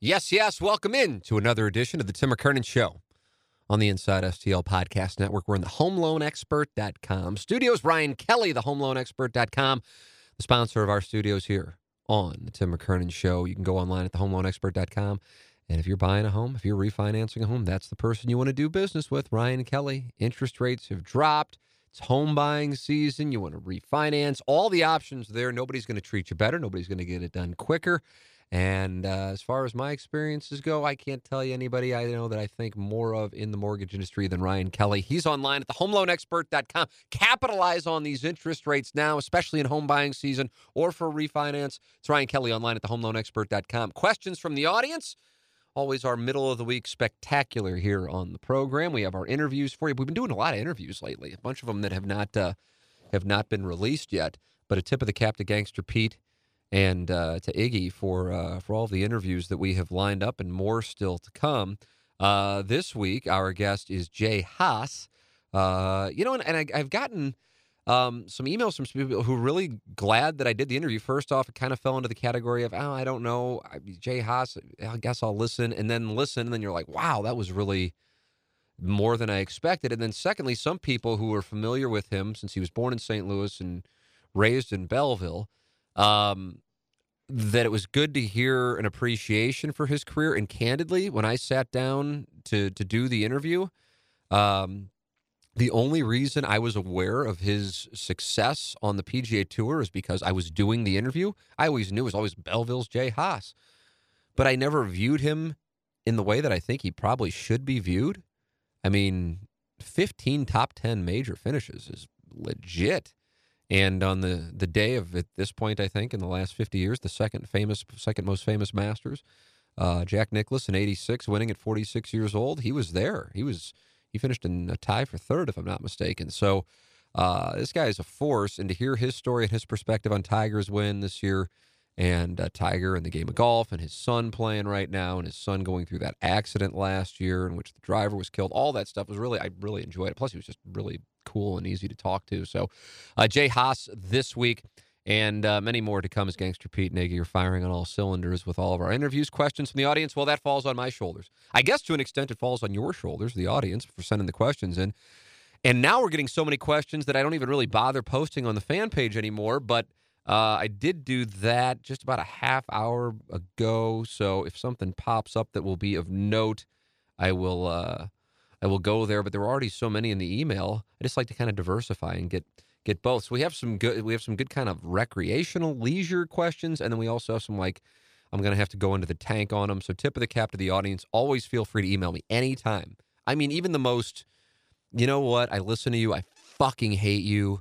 Yes, yes. Welcome in to another edition of the Tim McKernan Show on the Inside STL Podcast Network. We're in the HomeLoanExpert.com studios. Ryan Kelly, the HomeLoanExpert.com, the sponsor of our studios here on the Tim McKernan Show. You can go online at the HomeLoanExpert.com. And if you're buying a home, if you're refinancing a home, that's the person you want to do business with. Ryan Kelly. Interest rates have dropped. It's home buying season. You want to refinance. All the options there. Nobody's going to treat you better. Nobody's going to get it done quicker. And uh, as far as my experiences go, I can't tell you anybody I know that I think more of in the mortgage industry than Ryan Kelly. He's online at the homeloanexpert.com. Capitalize on these interest rates now, especially in home buying season or for refinance. It's Ryan Kelly online at the homeloanexpert.com. Questions from the audience? Always our middle of the week spectacular here on the program. We have our interviews for you. We've been doing a lot of interviews lately, a bunch of them that have not uh, have not been released yet. But a tip of the cap to Gangster Pete and uh, to Iggy for uh, for all the interviews that we have lined up and more still to come. Uh, this week, our guest is Jay Haas. Uh, you know, and, and I, have gotten um, some emails from some people who are really glad that I did the interview. First off, it kind of fell into the category of, oh, I don't know, Jay Haas. I guess I'll listen, and then listen, and then you're like, wow, that was really more than I expected. And then secondly, some people who are familiar with him since he was born in St. Louis and raised in Belleville um, that it was good to hear an appreciation for his career. And candidly, when I sat down to to do the interview, um, the only reason I was aware of his success on the PGA Tour is because I was doing the interview. I always knew it was always Belleville's Jay Haas, but I never viewed him in the way that I think he probably should be viewed. I mean, 15 top 10 major finishes is legit. And on the, the day of at this point, I think in the last 50 years, the second famous, second most famous Masters, uh, Jack Nicklaus in '86, winning at 46 years old, he was there. He was he finished in a tie for third, if I'm not mistaken. So uh, this guy is a force, and to hear his story and his perspective on Tiger's win this year, and uh, Tiger in the game of golf, and his son playing right now, and his son going through that accident last year in which the driver was killed, all that stuff was really I really enjoyed it. Plus, he was just really cool and easy to talk to. So, uh, Jay Haas this week and uh, many more to come as Gangster Pete and are firing on all cylinders with all of our interviews. Questions from the audience? Well, that falls on my shoulders. I guess to an extent it falls on your shoulders, the audience, for sending the questions in. And now we're getting so many questions that I don't even really bother posting on the fan page anymore. But uh, I did do that just about a half hour ago. So if something pops up that will be of note, I will uh, I will go there. But there were already so many in the email. I just like to kind of diversify and get get both. So we have some good we have some good kind of recreational leisure questions, and then we also have some like I'm gonna have to go into the tank on them. So tip of the cap to the audience. Always feel free to email me anytime. I mean, even the most. You know what? I listen to you. I fucking hate you.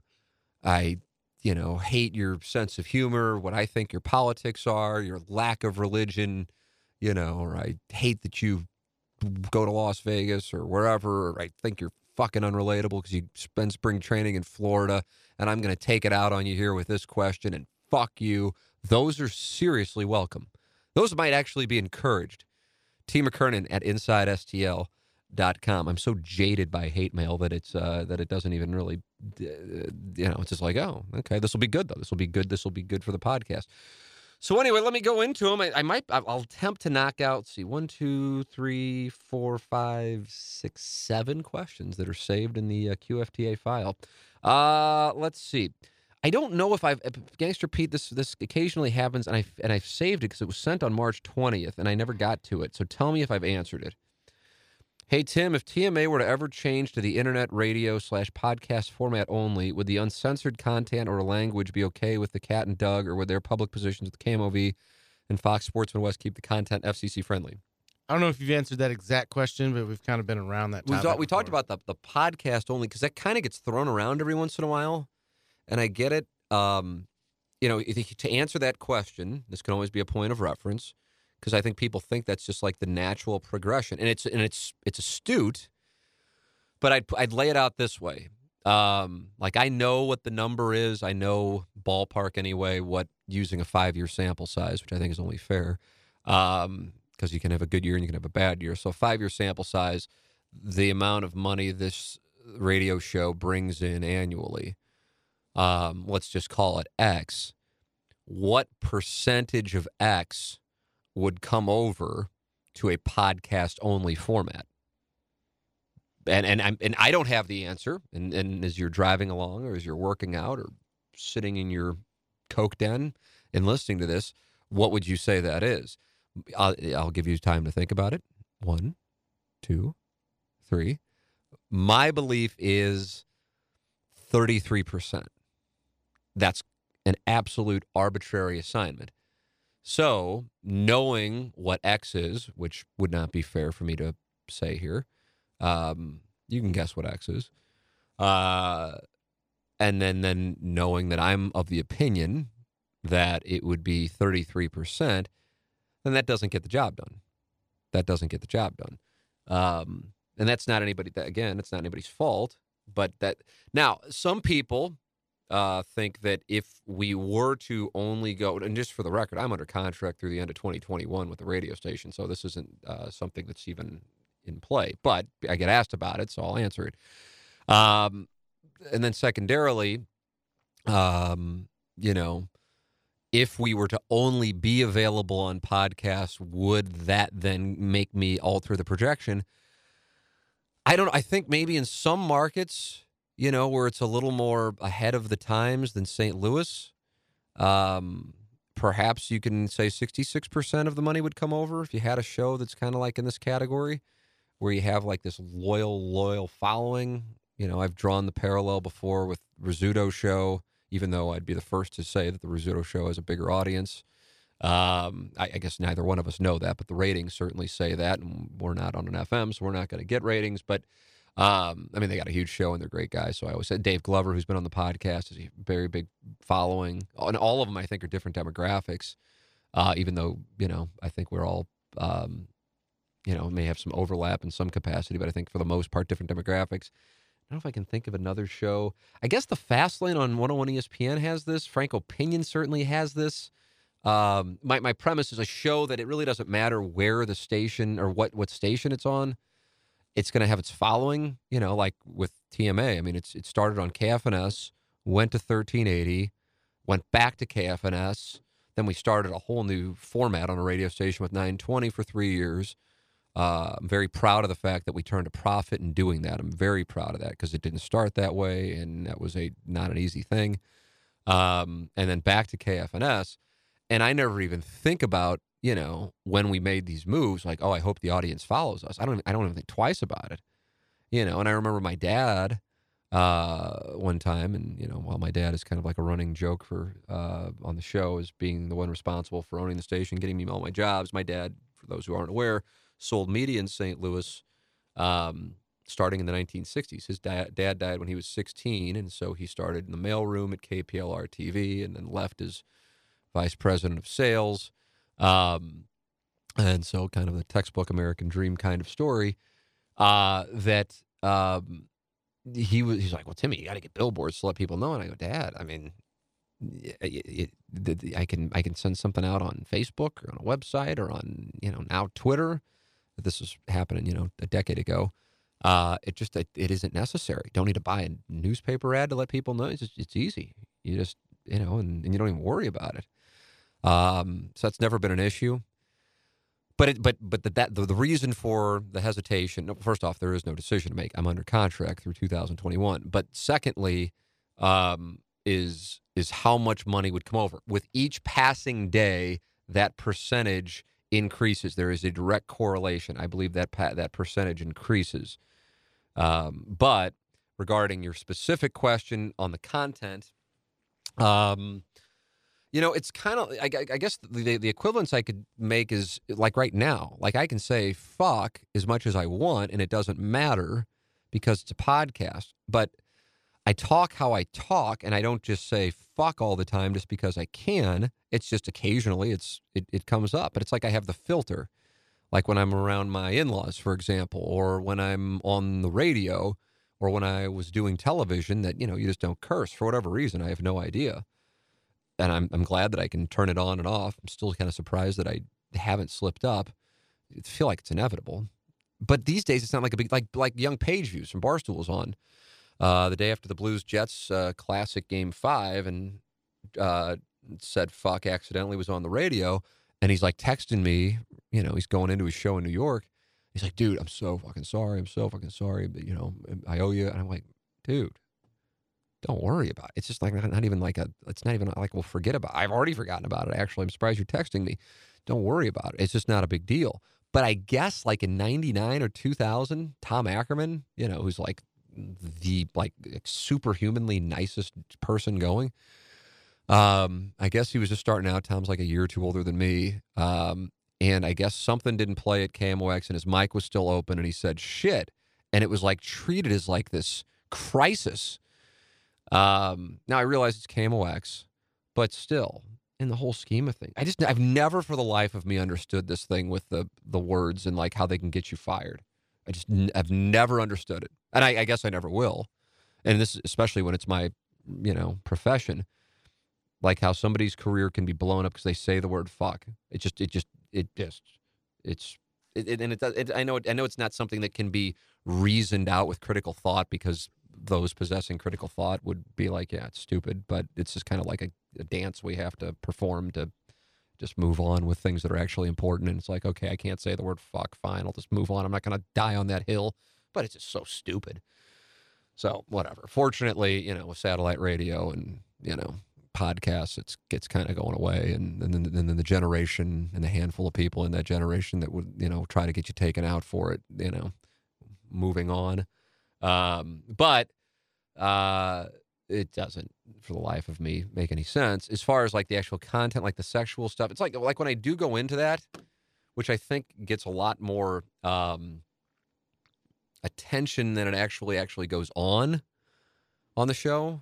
I you know, hate your sense of humor, what I think your politics are, your lack of religion, you know, or I hate that you go to Las Vegas or wherever, or I think you're fucking unrelatable because you spend spring training in Florida, and I'm going to take it out on you here with this question and fuck you. Those are seriously welcome. Those might actually be encouraged. T. McKernan at InsideSTL.com. I'm so jaded by hate mail that it's uh, that it doesn't even really, uh, you know, it's just like, oh, okay, this will be good though. This will be good. This will be good for the podcast. So anyway, let me go into them. I, I, might, I'll attempt to knock out. See, one, two, three, four, five, six, seven questions that are saved in the uh, QFTA file. Uh, let's see. I don't know if I've Gangster Pete. This this occasionally happens, and I and I've saved it because it was sent on March twentieth, and I never got to it. So tell me if I've answered it. Hey Tim, if TMA were to ever change to the internet radio slash podcast format only, would the uncensored content or language be okay with the Cat and Doug, or would their public positions with KMOV and Fox Sports West keep the content FCC friendly? I don't know if you've answered that exact question, but we've kind of been around that. We, talk, we talked about the, the podcast only because that kind of gets thrown around every once in a while, and I get it. Um, you know, to answer that question, this can always be a point of reference because I think people think that's just like the natural progression, and it's and it's it's astute. But I'd I'd lay it out this way. Um, like I know what the number is. I know ballpark anyway. What using a five year sample size, which I think is only fair, because you can have a good year and you can have a bad year. So five year sample size, the amount of money this radio show brings in annually, um, let's just call it X. What percentage of X would come over to a podcast only format? and and I'm and I don't have the answer. And and as you're driving along, or as you're working out, or sitting in your coke den and listening to this, what would you say that is? I'll, I'll give you time to think about it. One, two, three. My belief is thirty three percent. That's an absolute arbitrary assignment. So, knowing what X is, which would not be fair for me to say here, um, you can guess what X is. Uh, and then, then knowing that I'm of the opinion that it would be 33%, then that doesn't get the job done. That doesn't get the job done. Um, and that's not anybody, that, again, it's not anybody's fault. But that, now, some people uh, think that if we were to only go, and just for the record, I'm under contract through the end of 2021 with the radio station. So this isn't uh, something that's even in play, but I get asked about it, so I'll answer it. Um, and then secondarily, um, you know, if we were to only be available on podcasts, would that then make me alter the projection? I don't. I think maybe in some markets, you know, where it's a little more ahead of the times than St. Louis, um, perhaps you can say sixty-six percent of the money would come over if you had a show that's kind of like in this category where you have like this loyal, loyal following. You know, I've drawn the parallel before with Rizzuto show, even though I'd be the first to say that the Rizzuto show has a bigger audience. Um, I, I guess neither one of us know that, but the ratings certainly say that, and we're not on an FM, so we're not going to get ratings. But um, I mean, they got a huge show and they're great guys. So I always said Dave Glover, who's been on the podcast, has a very big following, and all of them I think are different demographics. Uh, even though you know, I think we're all um, you know, may have some overlap in some capacity, but I think for the most part, different demographics. I don't know if I can think of another show. I guess the Fast Lane on 101 ESPN has this. Frank O. Pinion certainly has this. Um, my, my premise is a show that it really doesn't matter where the station or what, what station it's on. It's going to have its following, you know, like with TMA. I mean, it's it started on KFNS, went to 1380, went back to KFNS. Then we started a whole new format on a radio station with 920 for three years. Uh, I'm very proud of the fact that we turned a profit in doing that. I'm very proud of that because it didn't start that way, and that was a not an easy thing. Um, and then back to KFNS, and I never even think about you know when we made these moves, like oh, I hope the audience follows us. I don't. I don't even think twice about it. You know, and I remember my dad uh, one time, and you know, while my dad is kind of like a running joke for uh, on the show as being the one responsible for owning the station, getting me all my jobs. My dad, for those who aren't aware, sold media in St. Louis um, starting in the 1960s. His dad, dad died when he was 16, and so he started in the mailroom at KPLR TV and then left as vice president of sales. Um, and so, kind of the textbook American dream kind of story uh, that um, he was. He's like, "Well, Timmy, you got to get billboards to let people know." And I go, "Dad, I mean, I can I can send something out on Facebook or on a website or on you know now Twitter. This was happening you know a decade ago. Uh, it just it, it isn't necessary. Don't need to buy a newspaper ad to let people know. It's just, it's easy. You just you know, and, and you don't even worry about it. Um, so that's never been an issue. But it, but but the, that the, the reason for the hesitation. First off, there is no decision to make. I'm under contract through 2021. But secondly, um, is is how much money would come over. With each passing day, that percentage increases. There is a direct correlation. I believe that that percentage increases. Um, but regarding your specific question on the content, um, you know, it's kind of, I, I guess the, the equivalence I could make is like right now. Like I can say fuck as much as I want and it doesn't matter because it's a podcast. But I talk how I talk and I don't just say fuck all the time just because I can. It's just occasionally it's it, it comes up. But it's like I have the filter. Like when I'm around my in laws, for example, or when I'm on the radio or when I was doing television that, you know, you just don't curse for whatever reason. I have no idea and I'm I'm glad that I can turn it on and off. I'm still kind of surprised that I haven't slipped up. I feel like it's inevitable. But these days, it's not like a big like like young page views from Barstool was on uh, the day after the Blues Jets uh, classic game five, and uh, said fuck accidentally was on the radio, and he's like texting me. You know, he's going into his show in New York. He's like, dude, I'm so fucking sorry. I'm so fucking sorry, but you know, I owe you. And I'm like, dude, don't worry about it. It's just like not, not, even like a, it's not even like we'll forget about it. I've already forgotten about it. Actually, I'm surprised you're texting me. Don't worry about it. It's just not a big deal. But I guess like in 99 or 2000, Tom Ackerman, you know, who's like the like superhumanly nicest person going. Um, I guess he was just starting out. Tom's like a year or two older than me. Um, and I guess something didn't play at KMOX and his mic was still open and he said shit. And it was like treated as like this crisis um, now I realize it's KMOX, but still, in the whole scheme of things, I just I've never for the life of me understood this thing with the the words and like how they can get you fired. I just I've never understood it, and I, I guess I never will. And this, especially when it's my you know profession, like how somebody's career can be blown up because they say the word fuck. It just it just it just it's it, it, and it, it I know I know it's not something that can be reasoned out with critical thought because those possessing critical thought would be like, yeah, it's stupid, but it's just kind of like a, a, dance we have to perform to just move on with things that are actually important. And it's like, okay, I can't say the word fuck. Fine, I'll just move on. I'm not going to die on that hill, but it's just so stupid. So whatever. Fortunately, you know, with satellite radio and you know podcasts, it's gets kind of going away, and, and then and then the generation and the handful of people in that generation that would you know try to get you taken out for it, you know, moving on. Um, but uh, it doesn't, for the life of me, make any sense as far as like the actual content, like the sexual stuff. It's like like when I do go into that, which I think gets a lot more um, attention than it actually actually goes on on the show.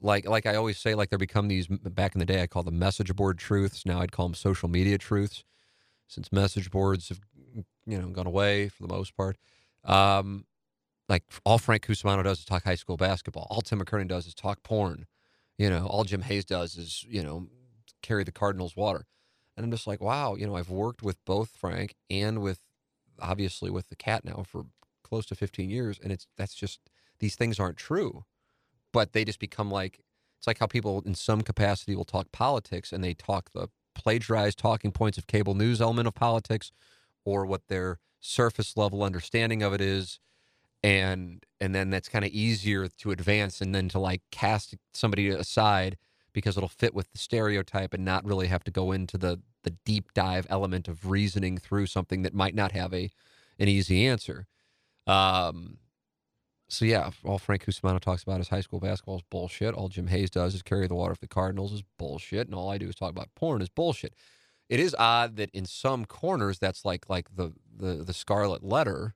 Like like I always say, like there become these back in the day. I call them message board truths. Now I'd call them social media truths, since message boards have you know gone away for the most part. Um, like all Frank Cusimano does is talk high school basketball. All Tim McKernan does is talk porn. You know, all Jim Hayes does is, you know, carry the Cardinals water. And I'm just like, wow, you know, I've worked with both Frank and with obviously with the cat now for close to 15 years. And it's that's just these things aren't true. But they just become like it's like how people in some capacity will talk politics and they talk the plagiarized talking points of cable news element of politics or what their surface level understanding of it is and and then that's kind of easier to advance and then to like cast somebody aside because it'll fit with the stereotype and not really have to go into the the deep dive element of reasoning through something that might not have a an easy answer. Um, so yeah, all Frank Cusimano talks about is high school basketball is bullshit. All Jim Hayes does is carry the water for the Cardinals is bullshit, and all I do is talk about porn is bullshit. It is odd that in some corners that's like like the the the scarlet letter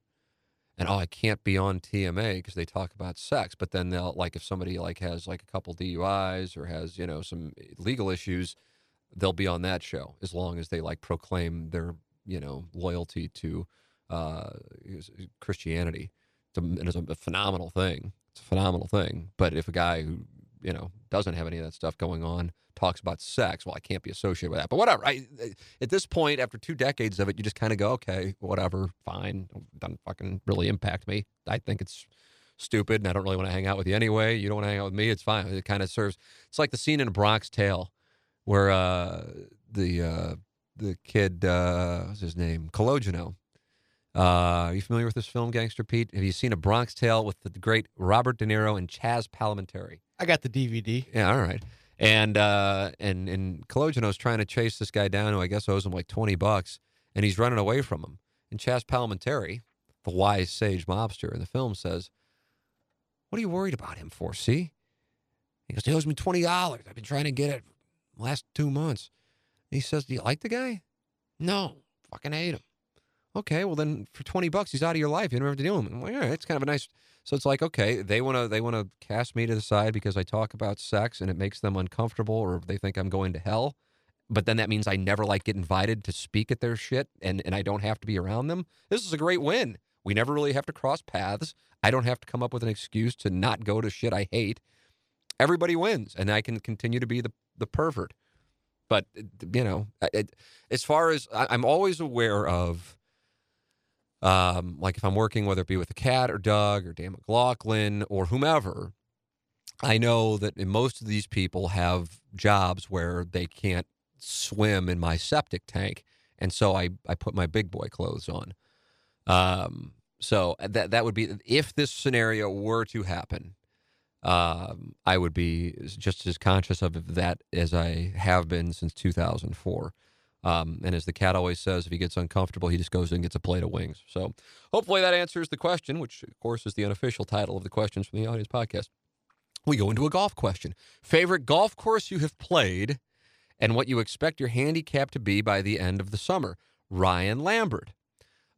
and oh, I can't be on TMA because they talk about sex. But then they'll like if somebody like has like a couple DUIs or has you know some legal issues, they'll be on that show as long as they like proclaim their you know loyalty to uh, Christianity. It's a, it is a phenomenal thing. It's a phenomenal thing. But if a guy who you know doesn't have any of that stuff going on talks about sex. Well, I can't be associated with that. But whatever. I, at this point, after two decades of it, you just kind of go, okay, whatever, fine. Doesn't fucking really impact me. I think it's stupid, and I don't really want to hang out with you anyway. You don't want to hang out with me. It's fine. It kind of serves. It's like the scene in Bronx Tale where uh, the uh, the kid, uh, what's his name, Calogero. Uh, are you familiar with this film, Gangster Pete? Have you seen A Bronx Tale with the great Robert De Niro and Chazz Palminteri? I got the DVD. Yeah, all right And uh, and and Calogero's trying to chase this guy down who I guess owes him like twenty bucks, and he's running away from him. And Chazz Palminteri, the wise sage mobster in the film, says, "What are you worried about him for? See?" He goes, "He owes me twenty dollars. I've been trying to get it last two months." he says, "Do you like the guy?" No, fucking hate him. Okay, well then for twenty bucks he's out of your life. You don't have to deal with him. I'm like, all right, it's kind of a nice. So it's like, okay, they want to they want to cast me to the side because I talk about sex and it makes them uncomfortable, or they think I'm going to hell. But then that means I never like get invited to speak at their shit, and and I don't have to be around them. This is a great win. We never really have to cross paths. I don't have to come up with an excuse to not go to shit I hate. Everybody wins, and I can continue to be the the pervert. But uh, you know, it, as far as I, I'm always aware of, um, like if I'm working, whether it be with a cat or Doug or Dan McLaughlin or whomever, I know that most of these people have jobs where they can't swim in my septic tank, and so I I put my big boy clothes on. Um, so that that would be if this scenario were to happen um, I would be just as conscious of that as I have been since 2004. Um, and as the cat always says, if he gets uncomfortable, he just goes and gets a plate of wings. So hopefully that answers the question, which of course is the unofficial title of the questions from the audience podcast. We go into a golf question. Favorite golf course you have played and what you expect your handicap to be by the end of the summer. Ryan Lambert.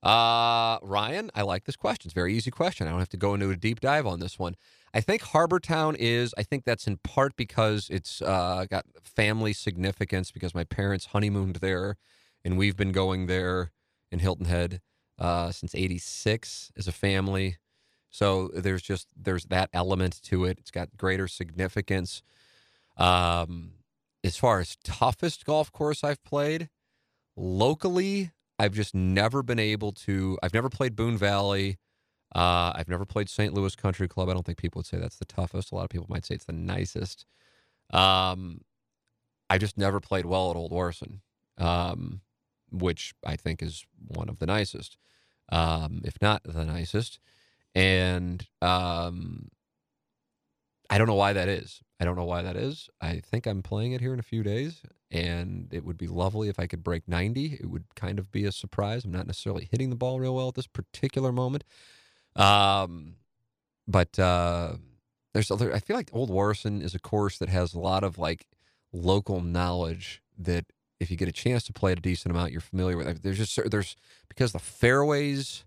Uh, Ryan, I like this question. It's a very easy question. I don't have to go into a deep dive on this one. I think Harbour Town is. I think that's in part because it's uh, got family significance because my parents honeymooned there, and we've been going there in Hilton Head uh, since '86 as a family. So there's just there's that element to it. It's got greater significance. Um, as far as toughest golf course I've played locally, I've just never been able to. I've never played Boone Valley. Uh, I've never played St. Louis Country Club. I don't think people would say that's the toughest. A lot of people might say it's the nicest. Um, I just never played well at Old Warson, um, which I think is one of the nicest, um, if not the nicest. And um, I don't know why that is. I don't know why that is. I think I'm playing it here in a few days, and it would be lovely if I could break 90. It would kind of be a surprise. I'm not necessarily hitting the ball real well at this particular moment. Um, but uh, there's other. I feel like Old Warson is a course that has a lot of like local knowledge that if you get a chance to play it a decent amount, you're familiar with. There's just there's because the fairways,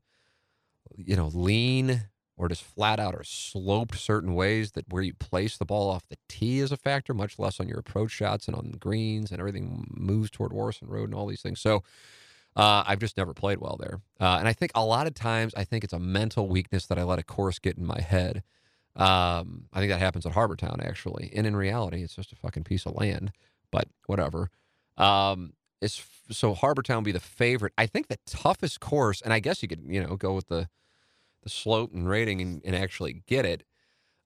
you know, lean or just flat out or sloped certain ways that where you place the ball off the tee is a factor, much less on your approach shots and on greens and everything moves toward Warson Road and all these things. So uh, I've just never played well there. Uh, and I think a lot of times, I think it's a mental weakness that I let a course get in my head. Um, I think that happens at Harbour Town, actually. And in reality, it's just a fucking piece of land, but whatever. Um, it's, so Harbour Town would be the favorite. I think the toughest course, and I guess you could, you know, go with the, the slope and rating and, and actually get it.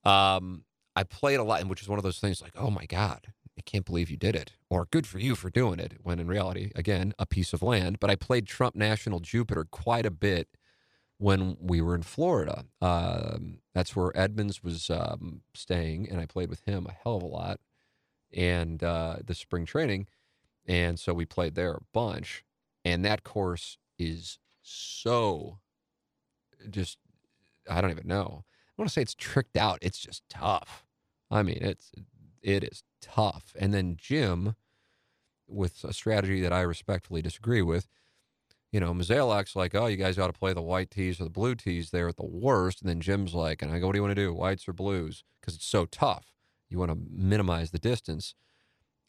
Um, I played a lot, which is one of those things like, oh my God, can't believe you did it, or good for you for doing it, when in reality, again, a piece of land. But I played Trump National Jupiter quite a bit when we were in Florida. Um, that's where Edmonds was um, staying, and I played with him a hell of a lot, and uh, the spring training. And so we played there a bunch. And that course is so just, I don't even know. I want to say it's tricked out. It's just tough. I mean, it's it is tough. And then Jim, with a strategy that I respectfully disagree with, you know, Mozeliak's like, oh, you guys ought to play the white tees or the blue tees there at the worst. And then Jim's like, and I go, what do you want to do, whites or blues? Because it's so tough. You want to minimize the distance.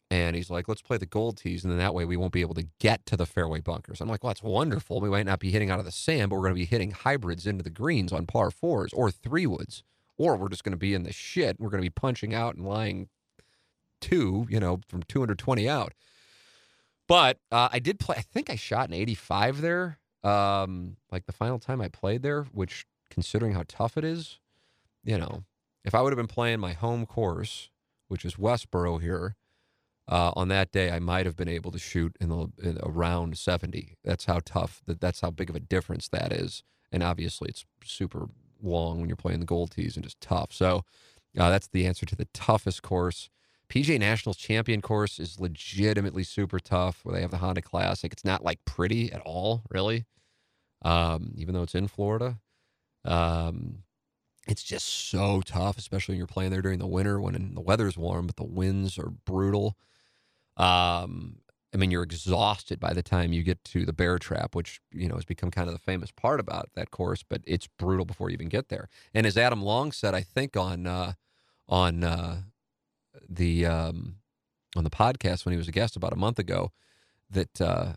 And he's like, let's play the gold tees. And then that way we won't be able to get to the fairway bunkers. I'm like, well, that's wonderful. We might not be hitting out of the sand, but we're going to be hitting hybrids into the greens on par fours or three woods. Or we're just going to be in the shit. We're going to be punching out and lying two, you know, from 220 out. But uh, I did play, I think I shot an 85 there, um, like the final time I played there, which considering how tough it is, you know, if I would have been playing my home course, which is Westborough here, uh, on that day, I might have been able to shoot in, the, in around 70. That's how tough, that, that's how big of a difference that is. And obviously, it's super long when you're playing the gold tees and just tough. So uh, that's the answer to the toughest course PGA Nationals champion course is legitimately super tough where they have the Honda Classic. It's not like pretty at all, really, um, even though it's in Florida. Um, it's just so tough, especially when you're playing there during the winter when the weather's warm, but the winds are brutal. Um, I mean, you're exhausted by the time you get to the bear trap, which, you know, has become kind of the famous part about that course, but it's brutal before you even get there. And as Adam Long said, I think on, uh, on, uh, the, um, on the podcast when he was a guest about a month ago, that, uh,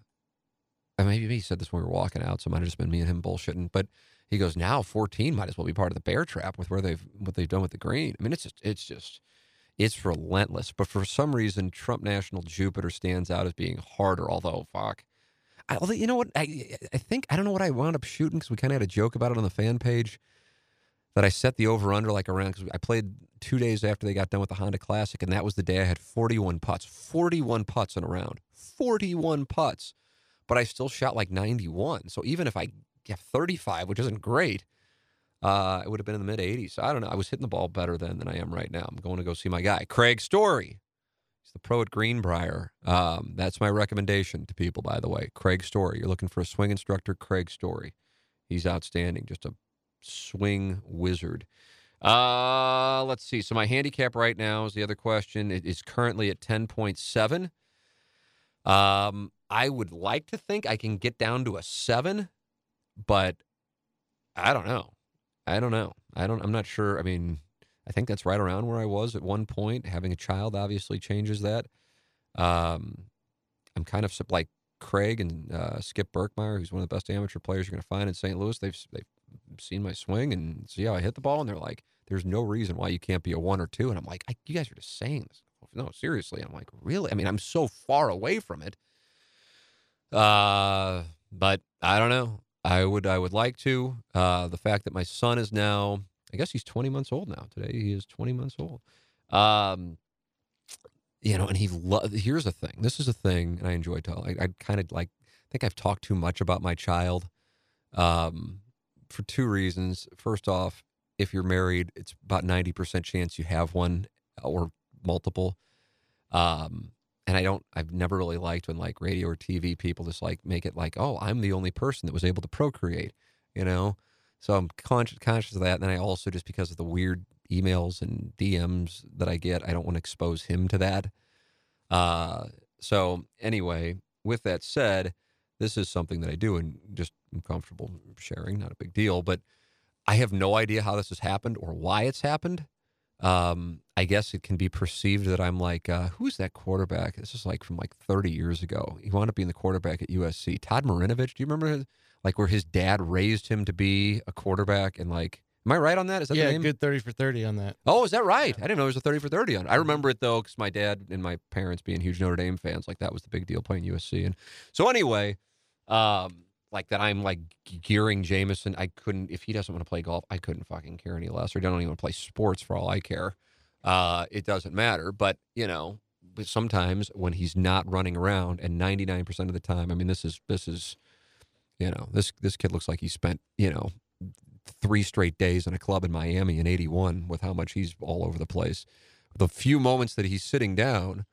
maybe he said this when we were walking out, so it might have just been me and him bullshitting, but he goes, now 14 might as well be part of the bear trap with where they've, what they've done with the green. I mean, it's just, it's just, it's relentless. But for some reason, Trump National Jupiter stands out as being harder. Although, fuck, I, you know what, I I think I don't know what I wound up shooting because we kind of had a joke about it on the fan page that I set the over under like around because I played two days after they got done with the Honda Classic, and that was the day I had 41 putts, 41 putts in a round, 41 putts, but I still shot like 91. So even if I get 35, which isn't great uh, it would have been in the mid 80s. I don't know. I was hitting the ball better then than I am right now. I'm going to go see my guy, Craig Story. He's the pro at Greenbrier. Um, that's my recommendation to people, by the way. Craig Story. You're looking for a swing instructor, Craig Story. He's outstanding, just a swing wizard. Uh, let's see. So my handicap right now is the other question. It is currently at 10.7. Um, I would like to think I can get down to a seven, but I don't know. I don't know. I don't. I'm not sure. I mean, I think that's right around where I was at one point. Having a child obviously changes that. Um, I'm kind of like Craig and uh, Skip Berkmeyer, who's one of the best amateur players you're going to find in St. Louis. They've they've seen my swing and see how I hit the ball, and they're like, "There's no reason why you can't be a one or two. And I'm like, "You guys are just saying this." No, seriously. I'm like, really? I mean, I'm so far away from it. Uh, but I don't know. I would I would like to. Uh, the fact that my son is now, I guess he's 20 months old now. Today he is 20 months old. Um, you know, and he lo- here's a thing. This is a thing, and I enjoy telling. I, I kind of like I think I've talked too much about my child, um, for two reasons. First off, if you're married, it's about 90 percent chance you have one or multiple. Um, and I don't, I've never really liked when like radio or TV people just like make it like, oh, I'm the only person that was able to procreate, you know? So I'm conscious, conscious of that. And then I also, just because of the weird emails and DMs that I get, I don't want to expose him to that. Uh, so anyway, with that said, this is something that I do and just I'm comfortable sharing, not a big deal, but I have no idea how this has happened or why it's happened um, I guess it can be perceived that I'm like, uh, who's that quarterback? This is like from like 30 years ago. He wound up being the quarterback at USC. Todd Marinovich. Do you remember his, like where his dad raised him to be a quarterback and like, am I right on that? Is that yeah, the name? good 30 for 30 on that. Oh, is that right? I didn't know it was a 30 for 30 on it. I remember it though, because my dad and my parents being huge Notre Dame fans, like that was the big deal playing USC. And so anyway, um, like that I'm like gearing Jameson. I couldn't if he doesn't want to play golf, I couldn't fucking care any less. Or don't even want to play sports for all I care. Uh, it doesn't matter. But you know, sometimes when he's not running around, and 99 percent of the time, I mean, this is this is, you know, this this kid looks like he spent you know three straight days in a club in Miami in '81 with how much he's all over the place. The few moments that he's sitting down,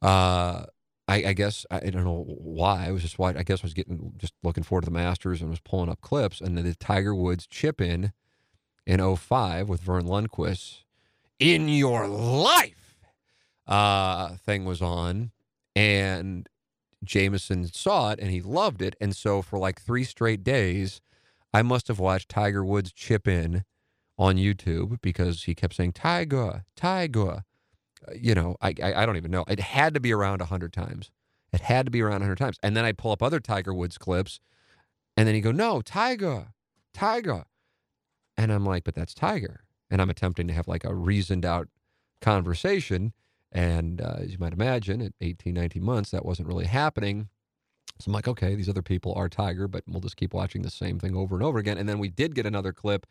uh, I, I, guess I don't know why. I was just why I guess I was getting just looking forward to the Masters and was pulling up clips and the Tiger Woods chip in in 05 with Verne Lundquist in your life uh, thing was on and Jameson saw it and he loved it and so for like three straight days I must have watched Tiger Woods chip in on YouTube because he kept saying Tiger, Tiger you know, I, I, I don't even know. It had to be around a hundred times. It had to be around hundred times. And then I'd pull up other Tiger Woods clips, and then he'd go, "No, Tiger, Tiger," and I'm like, "But that's Tiger." And I'm attempting to have like a reasoned out conversation. And uh, as you might imagine, at 18, 19 months, that wasn't really happening. So I'm like, okay, these other people are Tiger, but we'll just keep watching the same thing over and over again. And then we did get another clip,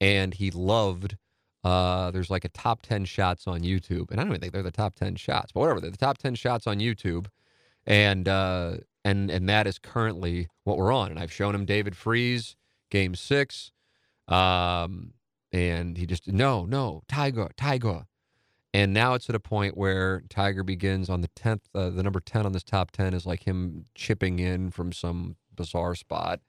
and he loved uh, there's like a top 10 shots on YouTube. And I don't even think they're the top 10 shots, but whatever. They're the top 10 shots on YouTube. And, uh, and, and that is currently what we're on. And I've shown him David Freese, game six. Um, and he just, no, no, Tiger, Tiger. And now it's at a point where Tiger begins on the 10th, uh, the number 10 on this top 10 is like him chipping in from some bizarre spot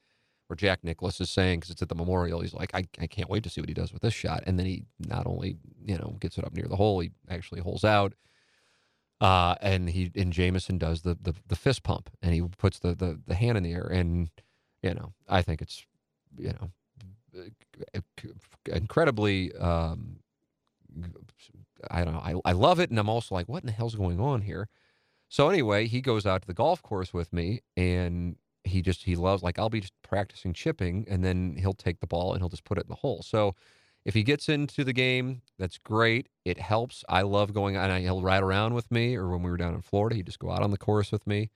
where Jack Nicklaus is saying, because it's at the memorial, he's like, I, I can't wait to see what he does with this shot. And then he not only, you know, gets it up near the hole, he actually holes out. Uh, and he and Jameson does the, the the fist pump and he puts the, the the hand in the air and you know I think it's you know incredibly um, I don't know I, I love it and I'm also like what in the hell's going on here so anyway he goes out to the golf course with me and he just he loves like I'll be just practicing chipping and then he'll take the ball and he'll just put it in the hole so if he gets into the game, that's great. It helps. I love going and he'll ride around with me. Or when we were down in Florida, he'd just go out on the course with me,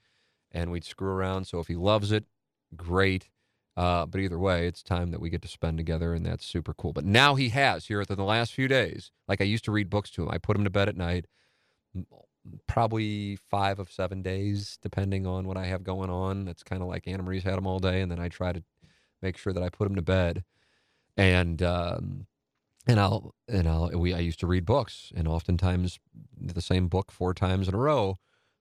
and we'd screw around. So if he loves it, great. Uh, but either way, it's time that we get to spend together, and that's super cool. But now he has here within the last few days. Like I used to read books to him. I put him to bed at night, probably five of seven days, depending on what I have going on. That's kind of like Anna Marie's had them all day, and then I try to make sure that I put him to bed. And um, and I'll and I'll we I used to read books and oftentimes the same book four times in a row.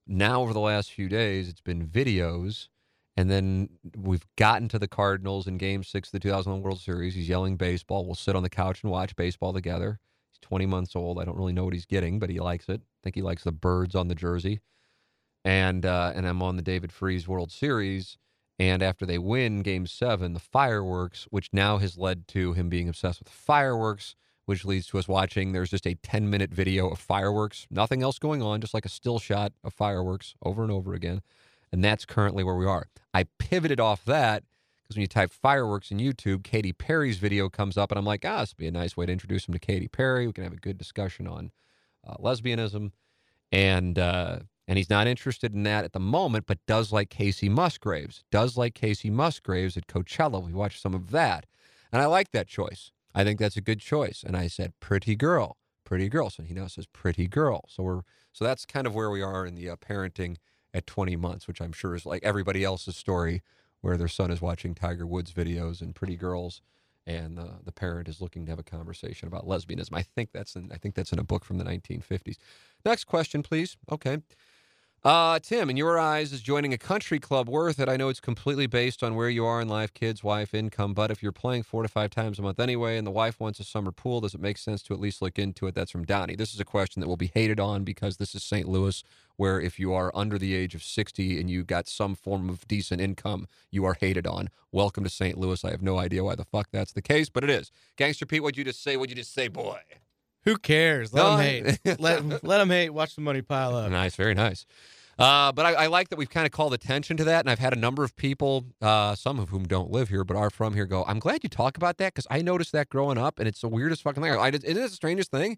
Now over the last few days, it's been videos, and then we've gotten to the Cardinals in Game Six of the 2001 World Series. He's yelling baseball. We'll sit on the couch and watch baseball together. He's 20 months old. I don't really know what he's getting, but he likes it. Think he likes the birds on the jersey. And uh, and I'm on the David Freese World Series and after they win game seven, the fireworks, which now has led to him being obsessed with fireworks, which leads to us watching. There's just a 10 minute video of fireworks, nothing else going on, just like a still shot of fireworks over and over again. And that's currently where we are. I pivoted off that because when you type fireworks in YouTube, Katy Perry's video comes up, and I'm like, ah, this would be a nice way to introduce him to Katy Perry. We can have a good discussion on lesbianism. And, uh, and he's not interested in that at the moment, but does like Kacey Musgraves, does like Kacey Musgraves at Coachella. We watched some of that. And I like that choice. I think that's a good choice. And I said, pretty girl, pretty girl. So he now says, pretty girl. So we're, so that's kind of where we are in the uh, parenting at 20 months, which I'm sure is like everybody else's story where their son is watching Tiger Woods videos and pretty girls and uh, the parent is looking to have a conversation about lesbianism. I think that's in, I think that's in a book from the 1950s. Next question, please. Okay. Uh, Tim, in your eyes, is joining a country club worth it? I know it's completely based on where you are in life, kids, wife, income, but if you're playing four to five times a month anyway and the wife wants a summer pool, does it make sense to at least look into it? That's from Donnie. This is a question that will be hated on because this is St. Louis, where if you are under the age of 60 and you got some form of decent income, you are hated on. Welcome to St. Louis. I have no idea why the fuck that's the case, but it is. Gangster Pete, what'd you just say? What'd you just say, boy? Who cares? Let No, them hate. let, let them hate. Watch the money pile up. Nice, very nice. Uh, but I, I like that we've kind of called attention to that, and I've had a number of people, uh, some of whom don't live here but are from here, go. I'm glad you talk about that because I noticed that growing up, and it's the weirdest fucking thing. I, it the strangest thing.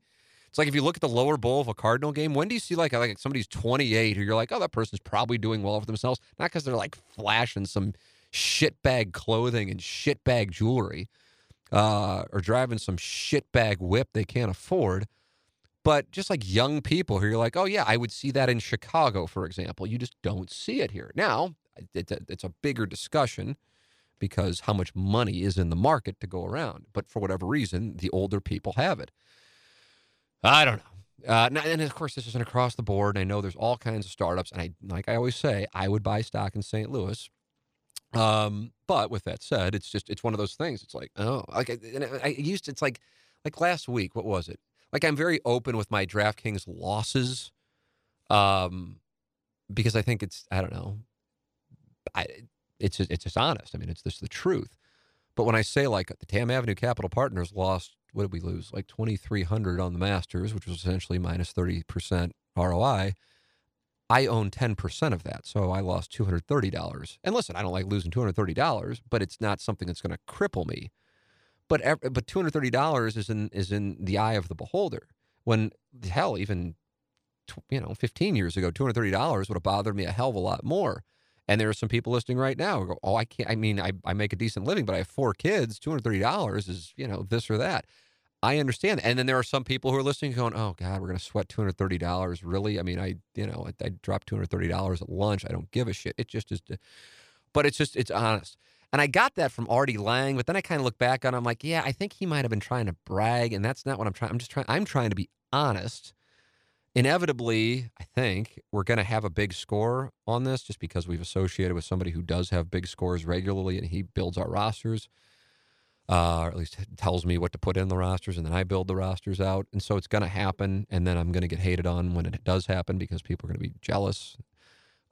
It's like if you look at the lower bowl of a Cardinal game, when do you see like like somebody's 28 who you're like, oh, that person's probably doing well for themselves, not because they're like flashing some shitbag clothing and shitbag jewelry, uh, or driving some shitbag whip they can't afford but just like young people who you're like, oh yeah, I would see that in Chicago, for example. You just don't see it here. Now, it's a, bigger discussion because how much money is in the market to go around. But for whatever reason, the older people have it. I don't know. Uh, and of course, this isn't across the board. I know there's all kinds of startups, and I, like I always say, I would buy stock in St. Louis. Um, but with that said, it's just it's one of those things. It's like oh, like I, I used to, it's like like last week. What was it? Like I'm very open with my DraftKings losses, um, because I think it's I don't know, I it's it's just honest. I mean, it's just the truth. But when I say like the Tamm Avenue Capital Partners lost, what did we lose? Like twenty three hundred on the Masters, which was essentially minus thirty percent ROI. I own 10% of that. So I lost $230. And listen, I don't like losing $230, but it's not something that's going to cripple me. But but two hundred thirty dollars is in is in the eye of the beholder. When hell, even you know, fifteen years ago, two hundred thirty dollars would have bothered me a hell of a lot more. And there are some people listening right now who go, "Oh, I can't. I mean, I, I make a decent living, but I have four kids. Two hundred thirty dollars is you know this or that." I understand. And then there are some people who are listening going, "Oh God, we're going to sweat two hundred thirty dollars. Really? I mean, I you know I, I dropped two hundred thirty dollars at lunch. I don't give a shit. It just is." But it's just it's honest. And I got that from Artie Lange, but then I kind of look back on it, I'm like, yeah, I think he might have been trying to brag, and that's not what I'm trying. I'm just trying I'm trying to be honest inevitably, I think we're going to have a big score on this just because we've associated with somebody who does have big scores regularly and he builds our rosters, uh, or at least tells me what to put in the rosters, and then I build the rosters out. And so it's going to happen. And then I'm going to get hated on when it does happen because people are going to be jealous,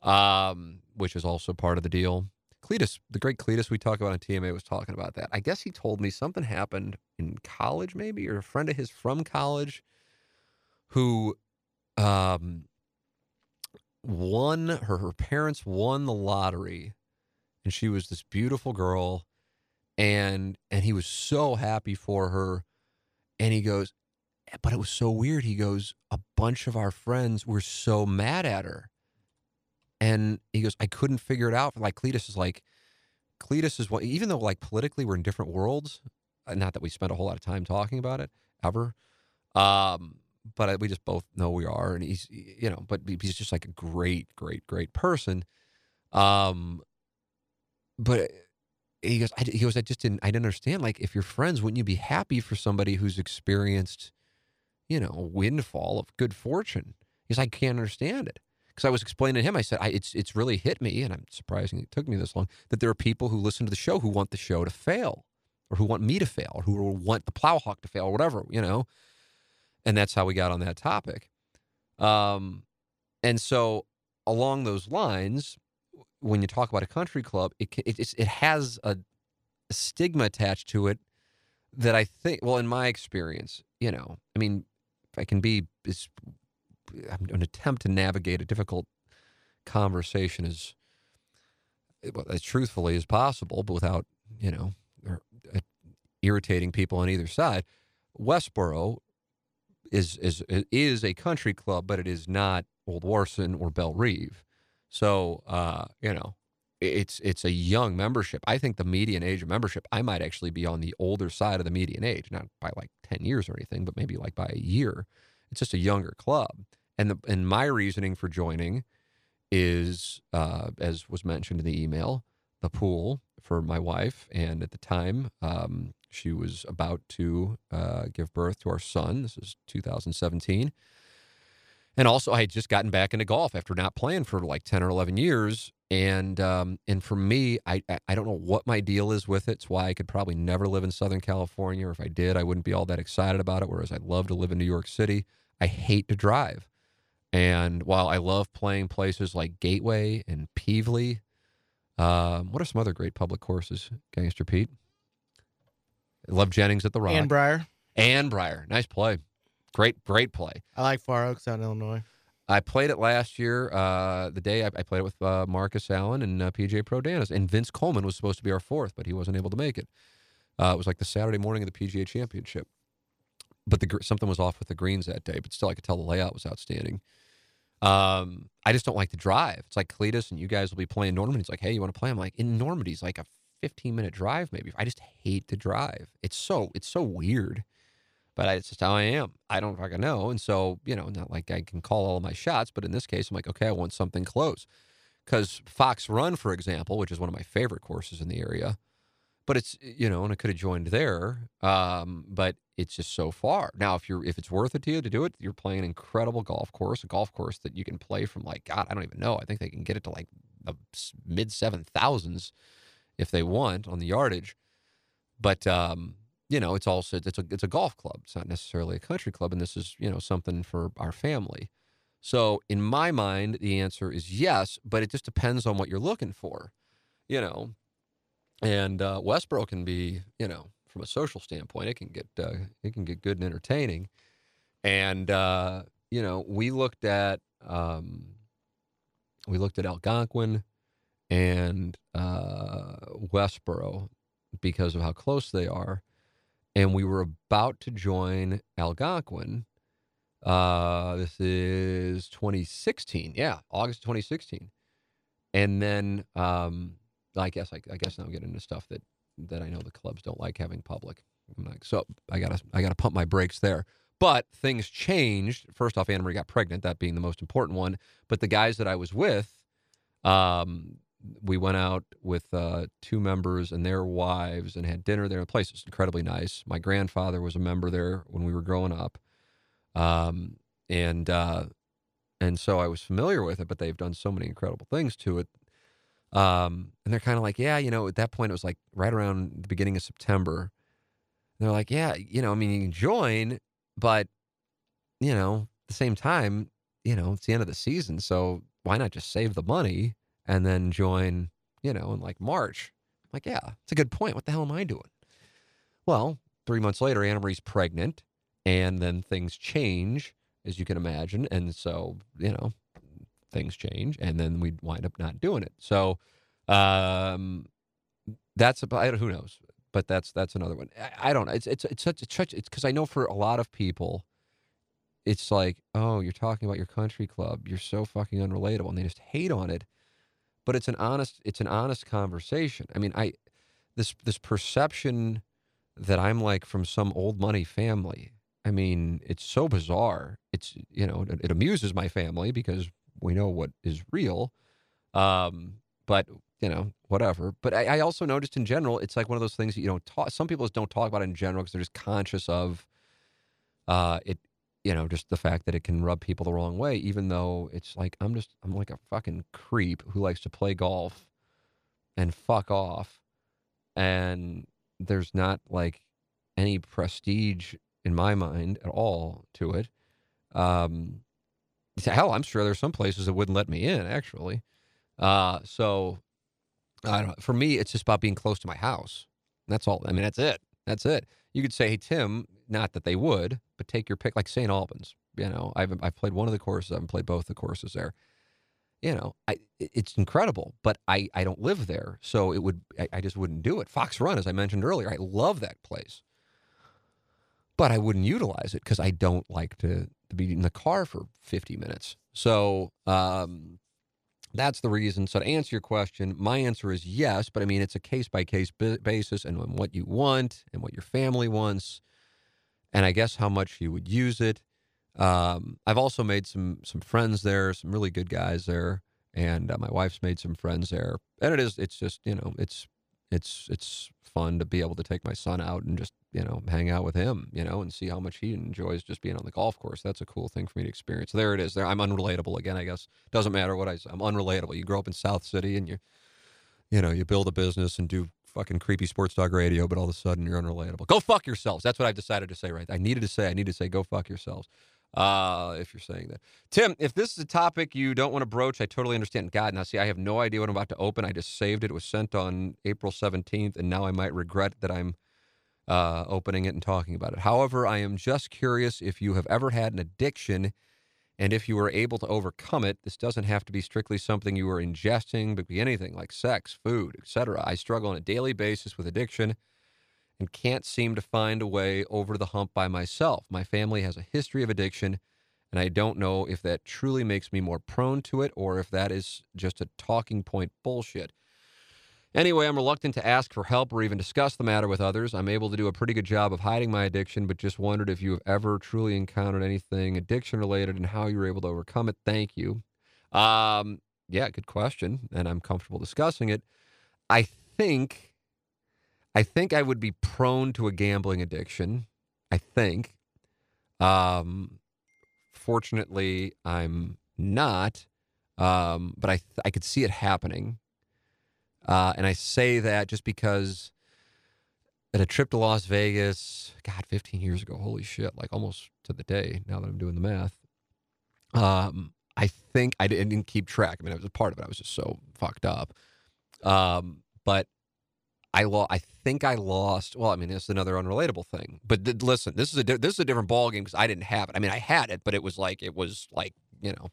um, which is also part of the deal. Cletus, the great Cletus we talk about on TMA was talking about that. I guess he told me something happened in college, maybe, or a friend of his from college who um, won her her parents won the lottery, and she was this beautiful girl, and and he was so happy for her, and he goes, but it was so weird. He goes, a bunch of our friends were so mad at her, and he goes, I couldn't figure it out. Like Cletus is like, Cletus is what, even though like politically we're in different worlds. uh, Not that we spent a whole lot of time talking about it ever. Um, but we just both know we are, and he's you know, but he's just like a great, great, great person. Um, but he goes, I, he goes, I just didn't, I didn't understand. Like, if you're friends, wouldn't you be happy for somebody who's experienced, you know, a windfall of good fortune? He's like, I can't understand it. Because I was explaining to him, I said, I, it's it's really hit me, and I'm surprising it took me this long. That there are people who listen to the show who want the show to fail, or who want me to fail, or who want the Plowhawk to fail, or whatever, you know and that's how we got on that topic. Um, and so along those lines, when you talk about a country club, it it, it has a, a stigma attached to it that I think, well, in my experience, you know, I mean, I can be, is an attempt to navigate a difficult conversation as, as truthfully as possible, but without, you know, uh, irritating people on either side. Westborough is is is a country club, but it is not Old Warson or Bellerive. So uh, you know, it's it's a young membership. I think the median age of membership, I might actually be on the older side of the median age, not by like ten years or anything, but maybe like by a year. It's just a younger club, and the and my reasoning for joining is, uh, as was mentioned in the email, the pool for my wife, and at the time, um, she was about to uh, give birth to our son. This is 2017. And also, I had just gotten back into golf after not playing for like 10 or 11 years. And um, and for me, I, I don't know what my deal is with it. It's why I could probably never live in Southern California, or if I did, I wouldn't be all that excited about it. Whereas I love to live in New York City, I hate to drive. And while I love playing places like Gateway and Pevely, um, what are some other great public courses, Gangster Pete? I love Jennings at the Rock. And Briar. and Briar. Nice play. Great, great play. I like Far Oaks out in Illinois. I played it last year. Uh, the day I, I played it with uh, Marcus Allen and uh, PJ Prodanis, and Vince Coleman was supposed to be our fourth, but he wasn't able to make it. Uh, it was like the Saturday morning of the PGA Championship, but the something was off with the greens that day. But still, I could tell the layout was outstanding. Um, I just don't like to drive. It's like Cletus and you guys will be playing Normandy. It's like, hey, you want to play? I'm like, in Normandy's like a 15 minute drive, maybe. I just hate to drive. It's so it's so weird, but it's just how I am. I don't fucking know, and so you know, not like I can call all my shots, but in this case, I'm like, okay, I want something close, because Fox Run, for example, which is one of my favorite courses in the area, but it's you know, and I could have joined there, um, but it's just so far. Now, if you're if it's worth it to you to do it, you're playing an incredible golf course, a golf course that you can play from like God, I don't even know. I think they can get it to like the mid seven thousands if they want on the yardage. But um, you know, it's also it's a it's a golf club. It's not necessarily a country club, and this is you know something for our family. So in my mind, the answer is yes, but it just depends on what you're looking for, you know. And uh, Westborough can be, you know, from a social standpoint, it can get uh, it can get good and entertaining. And uh, you know, we looked at um, we looked at Algonquin and uh, Westborough because of how close they are, and we were about to join Algonquin. Uh, this is 2016, yeah, August 2016, and then um, I guess I, I guess now I'm getting into stuff that that I know the clubs don't like having public. I'm like, so I gotta I gotta pump my brakes there. But things changed. First off, Anna Marie got pregnant, that being the most important one. But the guys that I was with, um, we went out with uh, two members and their wives and had dinner there. The place was incredibly nice. My grandfather was a member there when we were growing up, um, and uh, and so I was familiar with it. But they've done so many incredible things to it. Um, and they're kind of like, yeah, you know, at that point it was like right around the beginning of September. And they're like, yeah, you know, I mean, you can join, but you know, at the same time, you know, it's the end of the season, so why not just save the money and then join, you know, in like March? I'm like, yeah, it's a good point. What the hell am I doing? Well, three months later, Anna Marie's pregnant, and then things change, as you can imagine. And so, you know, things change, and then we wind up not doing it. So, um, that's about who knows, but that's that's another one. I, I don't know. It's it's it's such it's because I know for a lot of people, it's like, oh, you're talking about your country club. You're so fucking unrelatable, and they just hate on it. But it's an honest it's an honest conversation. I mean, I this this perception that I'm like from some old money family. I mean, it's so bizarre. It's you know, it, it amuses my family because we know what is real. Um, but you know, whatever. But I, I, also noticed in general, it's like one of those things that you don't talk. Some people just don't talk about in general because they're just conscious of uh, it. You know, just the fact that it can rub people the wrong way. Even though it's like I'm just I'm like a fucking creep who likes to play golf and fuck off, and there's not like any prestige in my mind at all to it. Um, hell, I'm sure there's some places that wouldn't let me in actually. Uh, so I don't. For me, it's just about being close to my house. That's all. I mean, that's it. That's it. You could say, "Hey, Tim," not that they would, but take your pick, like St. Albans. You know, I've I've played one of the courses. I've played both the courses there. You know, I it's incredible, but I I don't live there, so it would I, I just wouldn't do it. Fox Run, as I mentioned earlier, I love that place, but I wouldn't utilize it because I don't like to to be in the car for 50 minutes. So um, that's the reason. So to answer your question, my answer is yes, but I mean it's a case by case basis and what you want and what your family wants, and I guess how much you would use it. Um, I've also made some some friends there, some really good guys there, and uh, my wife's made some friends there. And it is it's just you know it's it's it's fun to be able to take my son out and just you know hang out with him you know and see how much he enjoys just being on the golf course. That's a cool thing for me to experience. There it is. There i'm unrelatable again i guess. Doesn't matter what i say i'm unrelatable. You grow up in south city and you you know you build a business and do fucking creepy sports talk radio but all of a sudden you're unrelatable. Go fuck yourselves. That's what i've decided to say right? I needed to say i need to say go fuck yourselves uh, if you're saying that. Tim, if this is a topic you don't want to broach, I totally understand. God, now see, I have no idea what I'm about to open. I just saved it. It was sent on April 17th, and now I might regret that I'm uh, opening it and talking about it. However, I am just curious if you have ever had an addiction and if you were able to overcome it. This doesn't have to be strictly something you were ingesting, but be anything like sex, food, etc. I struggle on a daily basis with addiction and can't seem to find a way over the hump by myself. My family has a history of addiction, and I don't know if that truly makes me more prone to it or if that is just a talking point bullshit. Anyway, I'm reluctant to ask for help or even discuss the matter with others. I'm able to do a pretty good job of hiding my addiction, but just wondered if you have ever truly encountered anything addiction related and how you were able to overcome it. Thank you. Um, yeah, good question, and I'm comfortable discussing it. I think I think I would be prone to a gambling addiction. I think. Um, fortunately, I'm not. Um, but I th- I could see it happening. Uh, and I say that just because at a trip to Las Vegas, God, 15 years ago, holy shit, like almost to the day now that I'm doing the math. Um, I think I didn't keep track. I mean, I was a part of it. I was just so fucked up. Um, but I lo- I think I lost. Well, I mean, it's another unrelatable thing. But th- listen, this is a di- this is a different ball game because I didn't have it. I mean, I had it, but it was like it was like you know,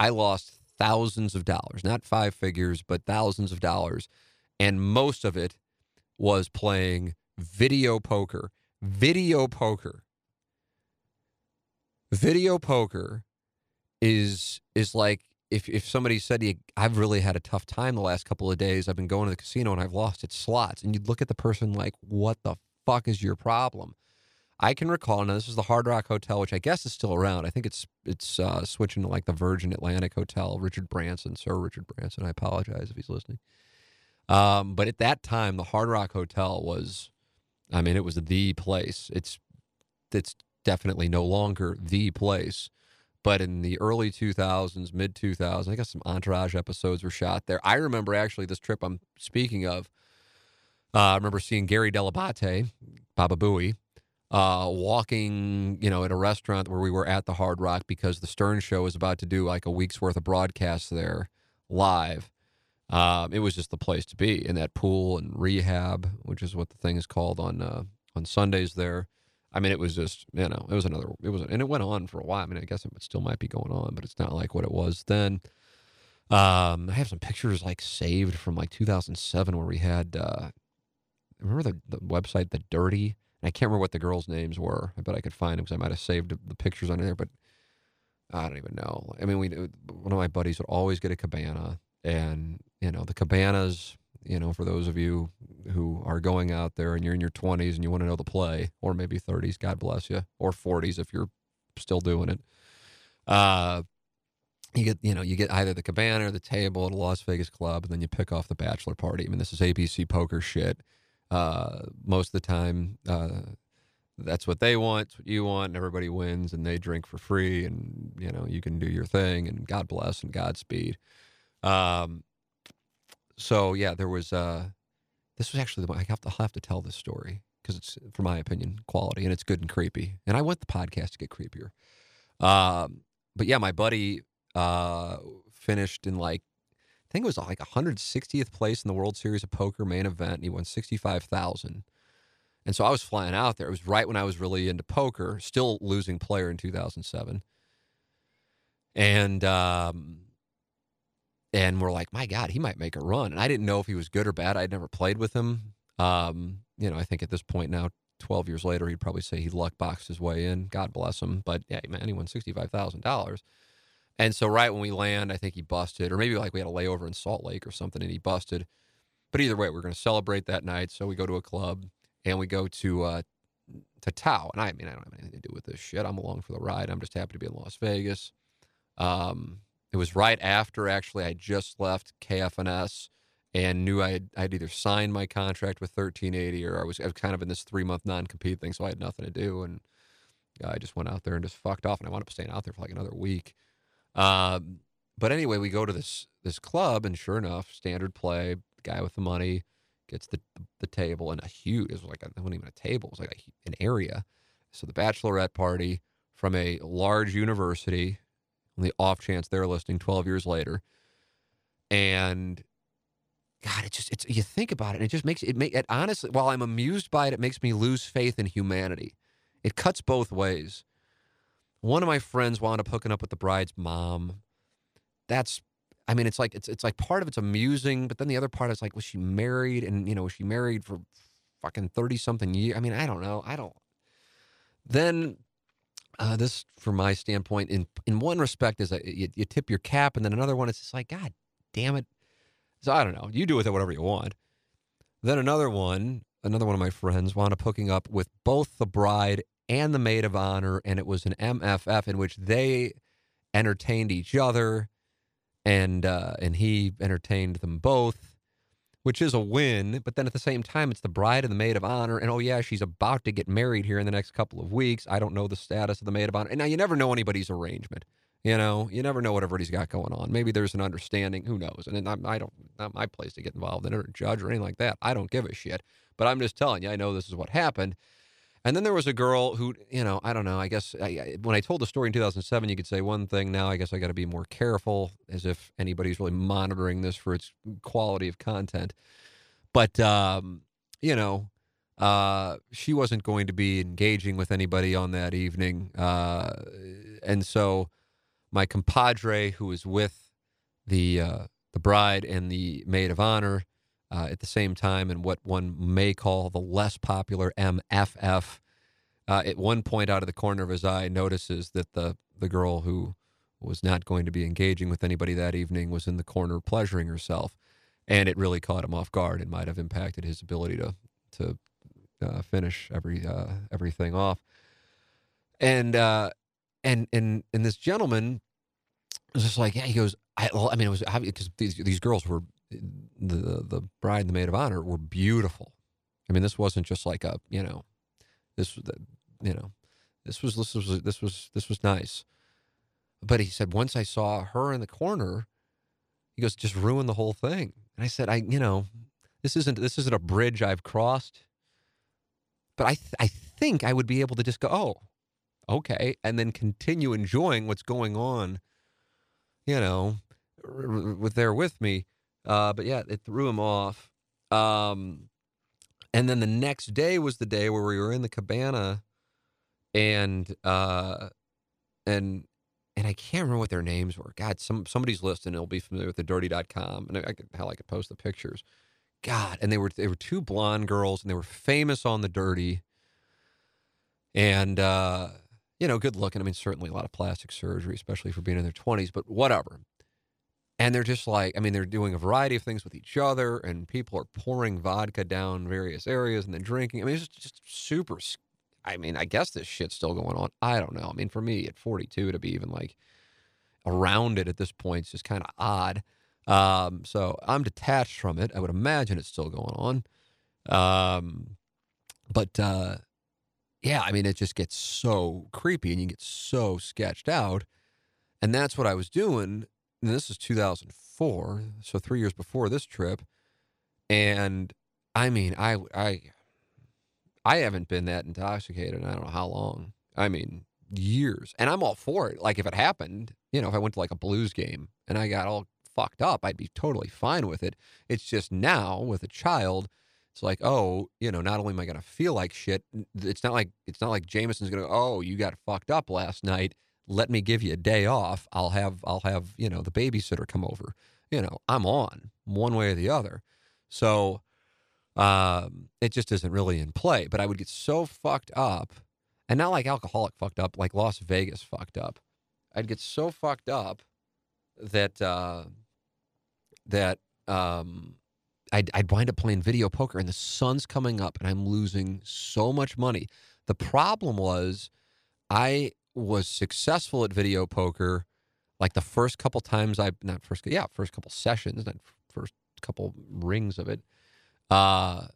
I lost thousands of dollars, not five figures, but thousands of dollars, and most of it was playing video poker. Video poker. Video poker is is like if if somebody said I've really had a tough time the last couple of days, I've been going to the casino and I've lost its slots, and you'd look at the person like, what the fuck is your problem? I can recall, now this is the Hard Rock Hotel, which I guess is still around. I think it's it's uh, switching to like the Virgin Atlantic Hotel. Richard Branson, Sir Richard Branson. I apologize if he's listening. Um, but at that time, the Hard Rock Hotel was, I mean, it was the place. It's it's definitely no longer the place but in the early 2000s, mid 2000s, I guess some Entourage episodes were shot there. I remember actually this trip I'm speaking of. Uh, I remember seeing Gary Dell'Abate, Baba Booey, uh, walking, you know, at a restaurant where we were at the Hard Rock because the Stern Show was about to do like a week's worth of broadcasts there live. Um, it was just the place to be in that pool and rehab, which is what the thing is called on uh, on Sundays there. I mean, it was just you know, it was another, it was, and it went on for a while. I mean, I guess it still might be going on, but it's not like what it was then. Um, I have some pictures like saved from like 2007 where we had. Uh, remember the the website The Dirty? And I can't remember what the girls' names were. I bet I could find them because I might have saved the pictures on there, but I don't even know. I mean, we one of my buddies would always get a cabana, and you know the cabanas. You know, for those of you who are going out there and you're in your 20s and you want to know the play, or maybe 30s, God bless you, or 40s if you're still doing it. Uh, you get you know you get either the cabana or the table at a Las Vegas club, and then you pick off the bachelor party. I mean, this is ABC poker shit. Uh, most of the time, uh, that's what they want, it's what you want, and everybody wins, and they drink for free, and you know you can do your thing, and God bless and Godspeed. Um, so yeah, there was. Uh, this was actually the one I have to I'll have to tell this story because it's, for my opinion, quality, and it's good and creepy. And I want the podcast to get creepier. Um, but yeah, my buddy uh, finished in like I think it was like 160th place in the World Series of Poker main event. And he won 65,000. And so I was flying out there. It was right when I was really into poker, still losing player in 2007. And um, and we're like, my God, he might make a run. And I didn't know if he was good or bad. I'd never played with him. Um, you know, I think at this point now, 12 years later, he'd probably say he luck boxed his way in. God bless him. But yeah, man, he won $65,000. And so right when we land, I think he busted, or maybe like we had a layover in Salt Lake or something, and he busted. But either way, we're going to celebrate that night. So we go to a club and we go to uh, to Tao. And I mean, I don't have anything to do with this shit. I'm along for the ride. I'm just happy to be in Las Vegas. Um, it was right after actually I just left KFNS and knew I had I'd either signed my contract with 1380 or I was, I was kind of in this three month non compete thing, so I had nothing to do. And I just went out there and just fucked off. And I wound up staying out there for like another week. Um, but anyway, we go to this this club, and sure enough, standard play. Guy with the money gets the the table, and a huge. It was like a, it wasn't even a table; it was like a, an area. So the bachelorette party from a large university, on the off chance they're listening 12 years later, and God, it just it's you think about it, and it just makes it make it honestly. While I'm amused by it, it makes me lose faith in humanity. It cuts both ways. One of my friends wound up hooking up with the bride's mom. That's, I mean, it's like it's it's like part of it's amusing, but then the other part is like, was she married? And you know, was she married for fucking thirty something years? I mean, I don't know. I don't. Then uh, this, from my standpoint, in in one respect, is that you, you tip your cap, and then another one, it's just like, God damn it. So I don't know. You do with it whatever you want. Then another one, another one of my friends wound up hooking up with both the bride and the maid of honor, and it was an MFF in which they entertained each other, and uh, and he entertained them both, which is a win. But then at the same time, it's the bride and the maid of honor, and oh yeah, she's about to get married here in the next couple of weeks. I don't know the status of the maid of honor, and now you never know anybody's arrangement. You know, you never know what everybody's got going on. Maybe there's an understanding. Who knows? And I, I don't, not my place to get involved in it or judge or anything like that. I don't give a shit. But I'm just telling you, I know this is what happened. And then there was a girl who, you know, I don't know. I guess I, I, when I told the story in 2007, you could say one thing. Now I guess I got to be more careful, as if anybody's really monitoring this for its quality of content. But um, you know, uh, she wasn't going to be engaging with anybody on that evening, uh, and so my compadre, who was with the uh, the bride and the maid of honor, uh, at the same time in what one may call the less popular MFF. Uh, at one point, out of the corner of his eye, notices that the the girl who was not going to be engaging with anybody that evening was in the corner pleasuring herself, and it really caught him off guard and might have impacted his ability to to uh, finish every uh, everything off. And uh, and and and this gentleman was just like, yeah, he goes, I, I mean, it was because these these girls were the the bride and the maid of honor were beautiful. I mean, this wasn't just like a you know, this you know, this was this was this was this was nice. but he said once I saw her in the corner, he goes, just ruin the whole thing. And I said, I, you know, this isn't this isn't a bridge I've crossed, but I th- I think I would be able to just go, oh, okay, and then continue enjoying what's going on, you know, with there with me. Uh, but yeah, it threw him off. Um, and then the next day was the day where we were in the cabana, and uh, and and I can't remember what their names were. God, some somebody's listening. They'll be familiar with the dirty.com. And I, I could hell I could post the pictures. God, and they were they were two blonde girls and they were famous on the dirty. And uh, you know, good looking. I mean, certainly a lot of plastic surgery, especially for being in their twenties, but whatever. And they're just like, I mean, they're doing a variety of things with each other, and people are pouring vodka down various areas and then drinking. I mean, it's just, just super I mean, I guess this shit's still going on. I don't know. I mean, for me at 42 to be even like around it at this point is just kind of odd. Um, so I'm detached from it. I would imagine it's still going on. Um, but uh, yeah, I mean, it just gets so creepy and you get so sketched out. And that's what I was doing. This is 2004, so three years before this trip. And I mean, I, I, I haven't been that intoxicated in I don't know how long. I mean, years. And I'm all for it. Like if it happened, you know, if I went to like a blues game and I got all fucked up, I'd be totally fine with it. It's just now with a child, it's like, oh, you know, not only am I to feel like shit, it's not like it's not like Jameson's to, oh, you got fucked up last night. Let me give you a day off. I'll have I'll have, you know, the babysitter come over. You know, I'm on one way or the other. So um, it just isn't really in play. But I would get so fucked up, and not like alcoholic fucked up, like Las Vegas fucked up. I'd get so fucked up that uh, that um, I'd, I'd wind up playing video poker, and the sun's coming up, and I'm losing so much money. The problem was, I was successful at video poker, like the first couple times I not first yeah first couple sessions, not first couple rings of it. Uh,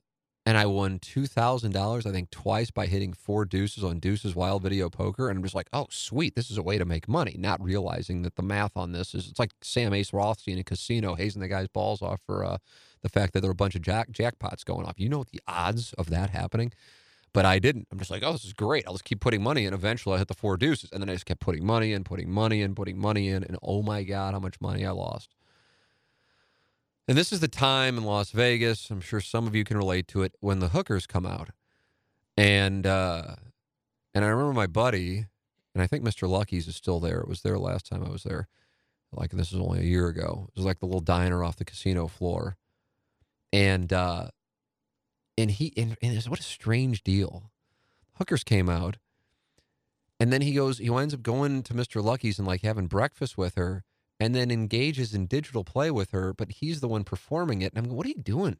and I won two thousand dollars, I think, twice by hitting four deuces on Deuces Wild Video Poker, and I'm just like, oh, sweet, this is a way to make money. Not realizing that the math on this is it's like Sam Ace Rothstein in a casino hazing the guy's balls off for uh, the fact that there are a bunch of jack jackpots going off. You know the odds of that happening, but I didn't. I'm just like, oh, this is great. I'll just keep putting money in. Eventually, I hit the four deuces, and then I just kept putting money in, putting money in, putting money in, and oh my god, how much money I lost. And this is the time in Las Vegas, I'm sure some of you can relate to it, when the hookers come out. And uh, and I remember my buddy, and I think Mr. Lucky's is still there. It was there last time I was there. Like this is only a year ago. It was like the little diner off the casino floor. And uh and he and, and what a strange deal. Hookers came out. And then he goes, he winds up going to Mr. Lucky's and like having breakfast with her and then engages in digital play with her, but he's the one performing it. And I'm going, what are you doing?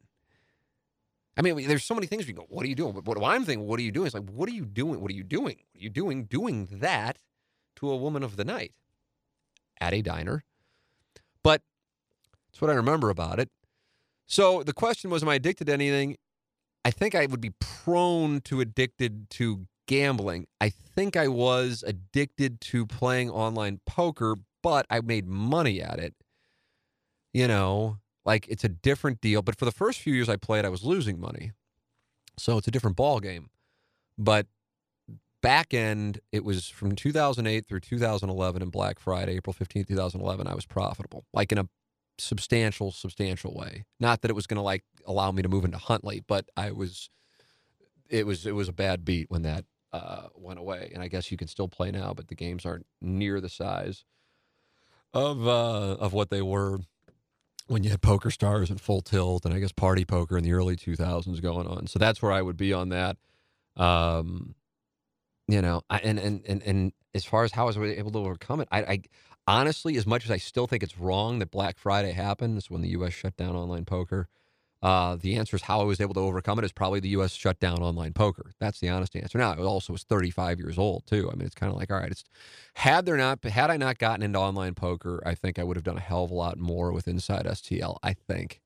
I mean, there's so many things you go, what are you doing? But what I'm thinking, what are you doing? It's like, what are you doing? What are you doing? What are you doing doing that to a woman of the night at a diner? But that's what I remember about it. So the question was, am I addicted to anything? I think I would be prone to addicted to gambling. I think I was addicted to playing online poker, but I made money at it. You know, like it's a different deal. But for the first few years I played, I was losing money. So it's a different ball game. But back end, it was from 2008 through 2011 and Black Friday, April 15th, 2011, I was profitable, like in a substantial, substantial way. Not that it was going to like allow me to move into Huntleigh, but I was, it was, it was a bad beat when that uh, went away. And I guess you can still play now, but the games aren't near the size of uh, of what they were when you had Poker Stars and Full Tilt, and I guess Party Poker in the early 2000s going on. So that's where I would be on that. Um, you know, I, and and and and as far as how I was able to overcome it, I, I honestly, as much as I still think it's wrong that Black Friday happened, is when the U.S. shut down online poker. Uh, the answer is how I was able to overcome it is probably the U.S. shut down online poker. That's the honest answer. Now, I also was 35 years old too. I mean, it's kind of like, all right, it's had there not had I not gotten into online poker, I think I would have done a hell of a lot more with Inside STL. I think,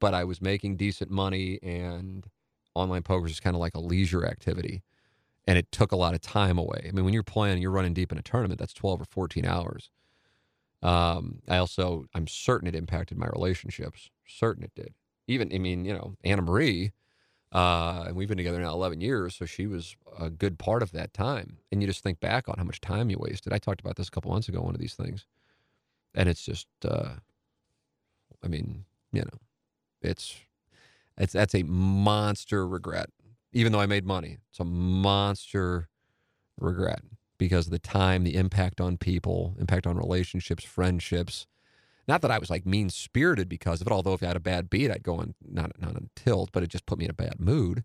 but I was making decent money, and online poker is kind of like a leisure activity. and it took a lot of time away. I mean, when you're playing, you're running deep in a tournament. That's 12 or 14 hours. Um, I also, I'm certain it impacted my relationships. Certain it did. Even, I mean, you know, Anna Marie, uh, and we've been together now 11 years, so she was a good part of that time. And you just think back on how much time you wasted. I talked about this a couple months ago, one of these things, and it's just, uh, I mean, you know, it's, it's that's a monster regret. Even though I made money, it's a monster regret because of the time, the impact on people, impact on relationships, friendships. Not that I was like mean spirited because of it, although if I had a bad beat, I'd go on not not on tilt, but it just put me in a bad mood.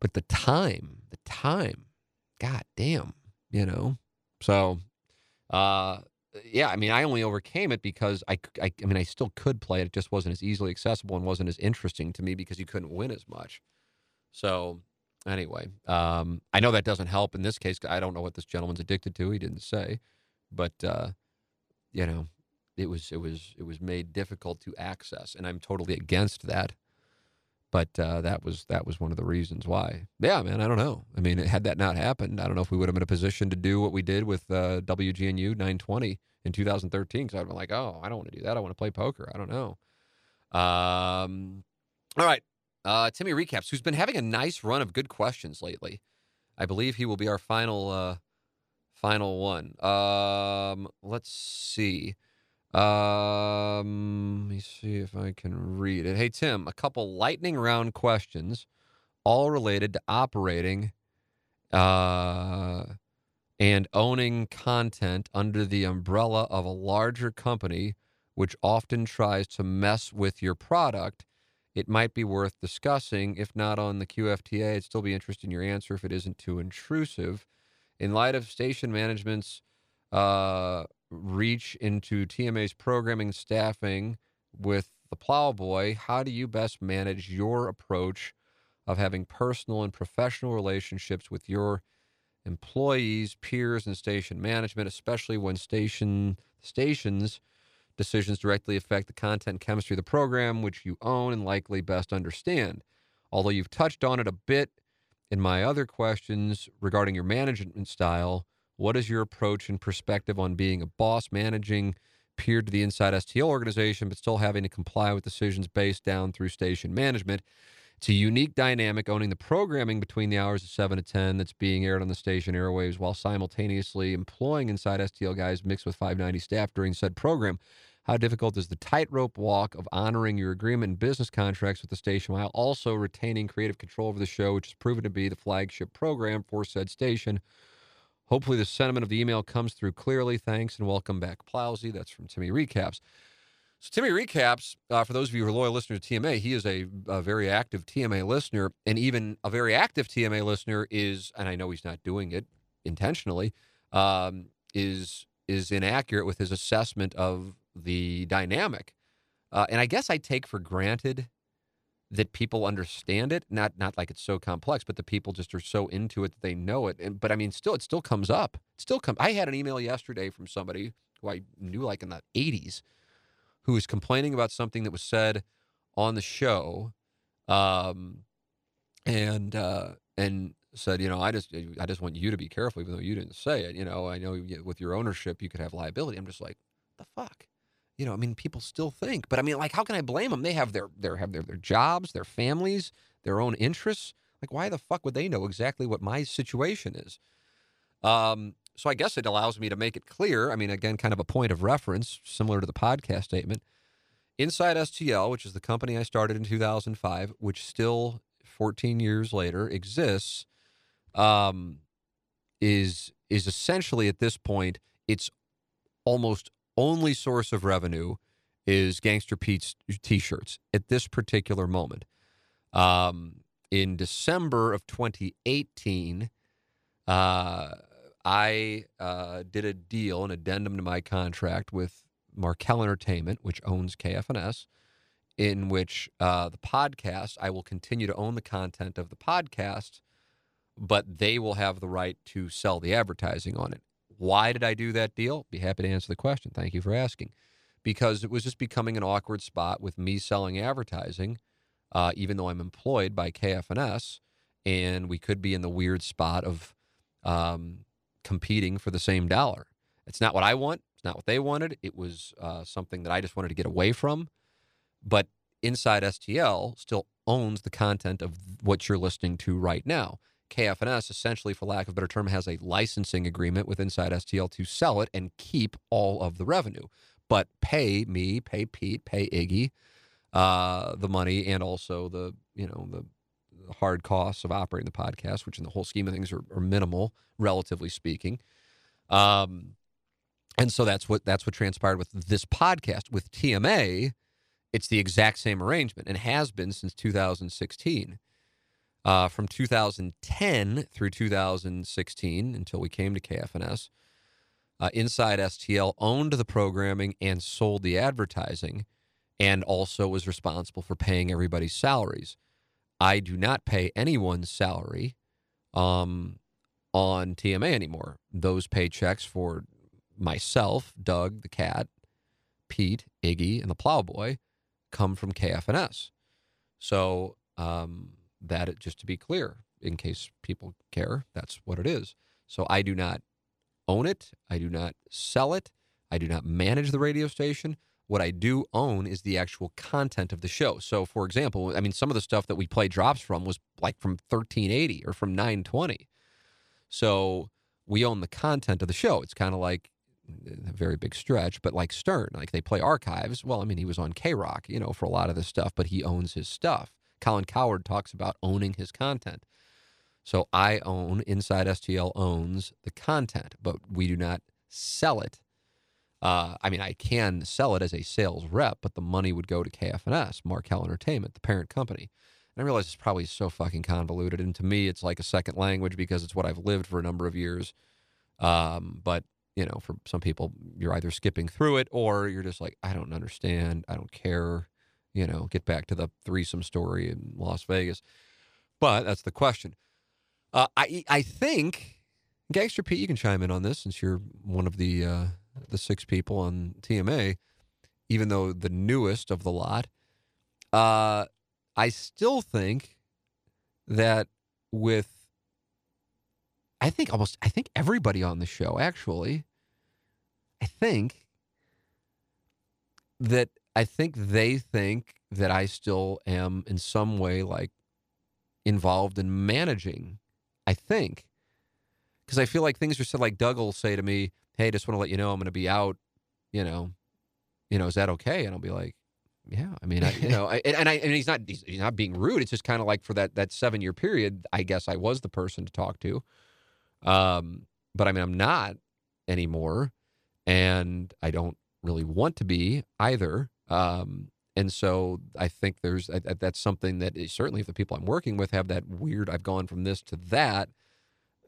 But the time, the time, god damn, you know. So, uh, yeah, I mean, I only overcame it because I, I, I mean, I still could play it. It just wasn't as easily accessible and wasn't as interesting to me because you couldn't win as much. So, anyway, um, I know that doesn't help in this case. I don't know what this gentleman's addicted to. He didn't say, but uh, you know, it was it was it was made difficult to access, and I'm totally against that. But uh, that was that was one of the reasons why. Yeah, man, I don't know. I mean, had that not happened, I don't know if we would have been in a position to do what we did with uh, WGNU 920 in 2013. Because I'd been like, oh, I don't want to do that. I want to play poker. I don't know. Um, all right, uh, Timmy recaps, who's been having a nice run of good questions lately. I believe he will be our final uh, final one. Um, let's see. Um, let me see if I can read it. Hey Tim, a couple lightning round questions, all related to operating uh, and owning content under the umbrella of a larger company, which often tries to mess with your product it might be worth discussing. If not on the QFTA, I'd still be interested in your answer if it isn't too intrusive. In light of station management's uh, reach into TMA's programming staffing with the Plowboy, how do you best manage your approach of having personal and professional relationships with your employees, peers, and station management, especially when station stations Decisions directly affect the content and chemistry of the program, which you own and likely best understand. Although you've touched on it a bit in my other questions regarding your management style, what is your approach and perspective on being a boss managing peer to the inside STL organization, but still having to comply with decisions based down through station management? It's a unique dynamic owning the programming between the hours of 7 to 10 that's being aired on the station airwaves while simultaneously employing inside STL guys mixed with 590 staff during said program. How difficult is the tightrope walk of honoring your agreement and business contracts with the station while also retaining creative control over the show, which has proven to be the flagship program for said station? Hopefully, the sentiment of the email comes through clearly. Thanks and welcome back, Plowsy. That's from Timmy Recaps. So, Timmy Recaps, uh, for those of you who are loyal listeners to TMA, he is a, a, very active TMA listener. And even a very active TMA listener is, and I know he's not doing it intentionally, um, is is inaccurate with his assessment of the dynamic. Uh, and I guess I take for granted that people understand it, not not like it's so complex, but the people just are so into it that they know it. And but I mean, still, it still comes up. It still come. I had an email yesterday from somebody who I knew like in the '80s, who was complaining about something that was said on the show, um, and uh, and said, you know, I just I just want you to be careful, even though you didn't say it. You know, I know with your ownership you could have liability. I'm just like, the fuck. You know, I mean, people still think, but I mean, like, how can I blame them? They have their their have their their jobs, their families, their own interests. Like, why the fuck would they know exactly what my situation is? Um, so I guess it allows me to make it clear. I mean, again, kind of a point of reference, similar to the podcast statement. Inside STL, which is the company I started in 2005, which still 14 years later exists, um, is is essentially at this point its almost only source of revenue is Gangster Pete's T-shirts at this particular moment. Um, in December of 2018, uh, I uh, did a deal, an addendum to my contract with Markel Entertainment, which owns KFNS, in which uh, the podcast, I will continue to own the content of the podcast, but they will have the right to sell the advertising on it. Why did I do that deal? Be happy to answer the question. Thank you for asking. Because it was just becoming an awkward spot with me selling advertising, uh, even though I'm employed by KFNS, and we could be in the weird spot of um, competing for the same dollar. It's not what I want. It's not what they wanted. It was uh, something that I just wanted to get away from. But Inside STL still owns the content of what you're listening to right now. KFNS, essentially, for lack of a better term, has a licensing agreement with Inside STL to sell it and keep all of the revenue, but pay me, pay Pete, pay Iggy uh, the money and also the you know the hard costs of operating the podcast, which in the whole scheme of things are, are minimal, relatively speaking. Um, and so that's what that's what transpired with this podcast with TMA. It's the exact same arrangement and has been since 2016. Uh, from 2010 through 2016 until we came to KFNS, uh, Inside STL owned the programming and sold the advertising and also was responsible for paying everybody's salaries. I do not pay anyone's salary um, on TMA anymore. Those paychecks for myself, Doug, the cat, Pete, Iggy, and the plowboy come from KFNS. So um, that just to be clear, in case people care, that's what it is. So I do not own it. I do not sell it. I do not manage the radio station. What I do own is the actual content of the show. So, for example, I mean, some of the stuff that we play drops from was like from 1380 or from 920. So we own the content of the show. It's kind of like a very big stretch, but like Stern, like they play archives. Well, I mean, he was on K Rock, you know, for a lot of this stuff, but he owns his stuff. Colin Cowherd talks about owning his content. So I own, Inside STL owns the content, but we do not sell it. Uh, I mean, I can sell it as a sales rep, but the money would go to KFNS, Markel Entertainment, the parent company. And I realize it's probably so fucking convoluted. And to me, it's like a second language because it's what I've lived for a number of years. Um, but, you know, for some people, you're either skipping through it or you're just like, I don't understand. I don't care. You know, get back to the threesome story in Las Vegas. But that's the question. Uh, I I think, Gangster Pete, you can chime in on this since you're one of the uh, the six people on TMA, even though the newest of the lot. Uh, I still think that with, I think almost, I think everybody on the show actually, I think that I think they think that I still am in some way like involved in managing. I think because I feel like things are said like Doug will say to me, "Hey, just want to let you know I'm going to be out." You know, you know, is that okay? And I'll be like, "Yeah." I mean, I, you know, I, and I and he's not he's, he's not being rude. It's just kind of like for that that seven year period, I guess I was the person to talk to. Um, but I mean, I'm not anymore, and I don't really want to be either. Um, and so I think there's that's something that is, certainly if the people I'm working with have that weird, I've gone from this to that,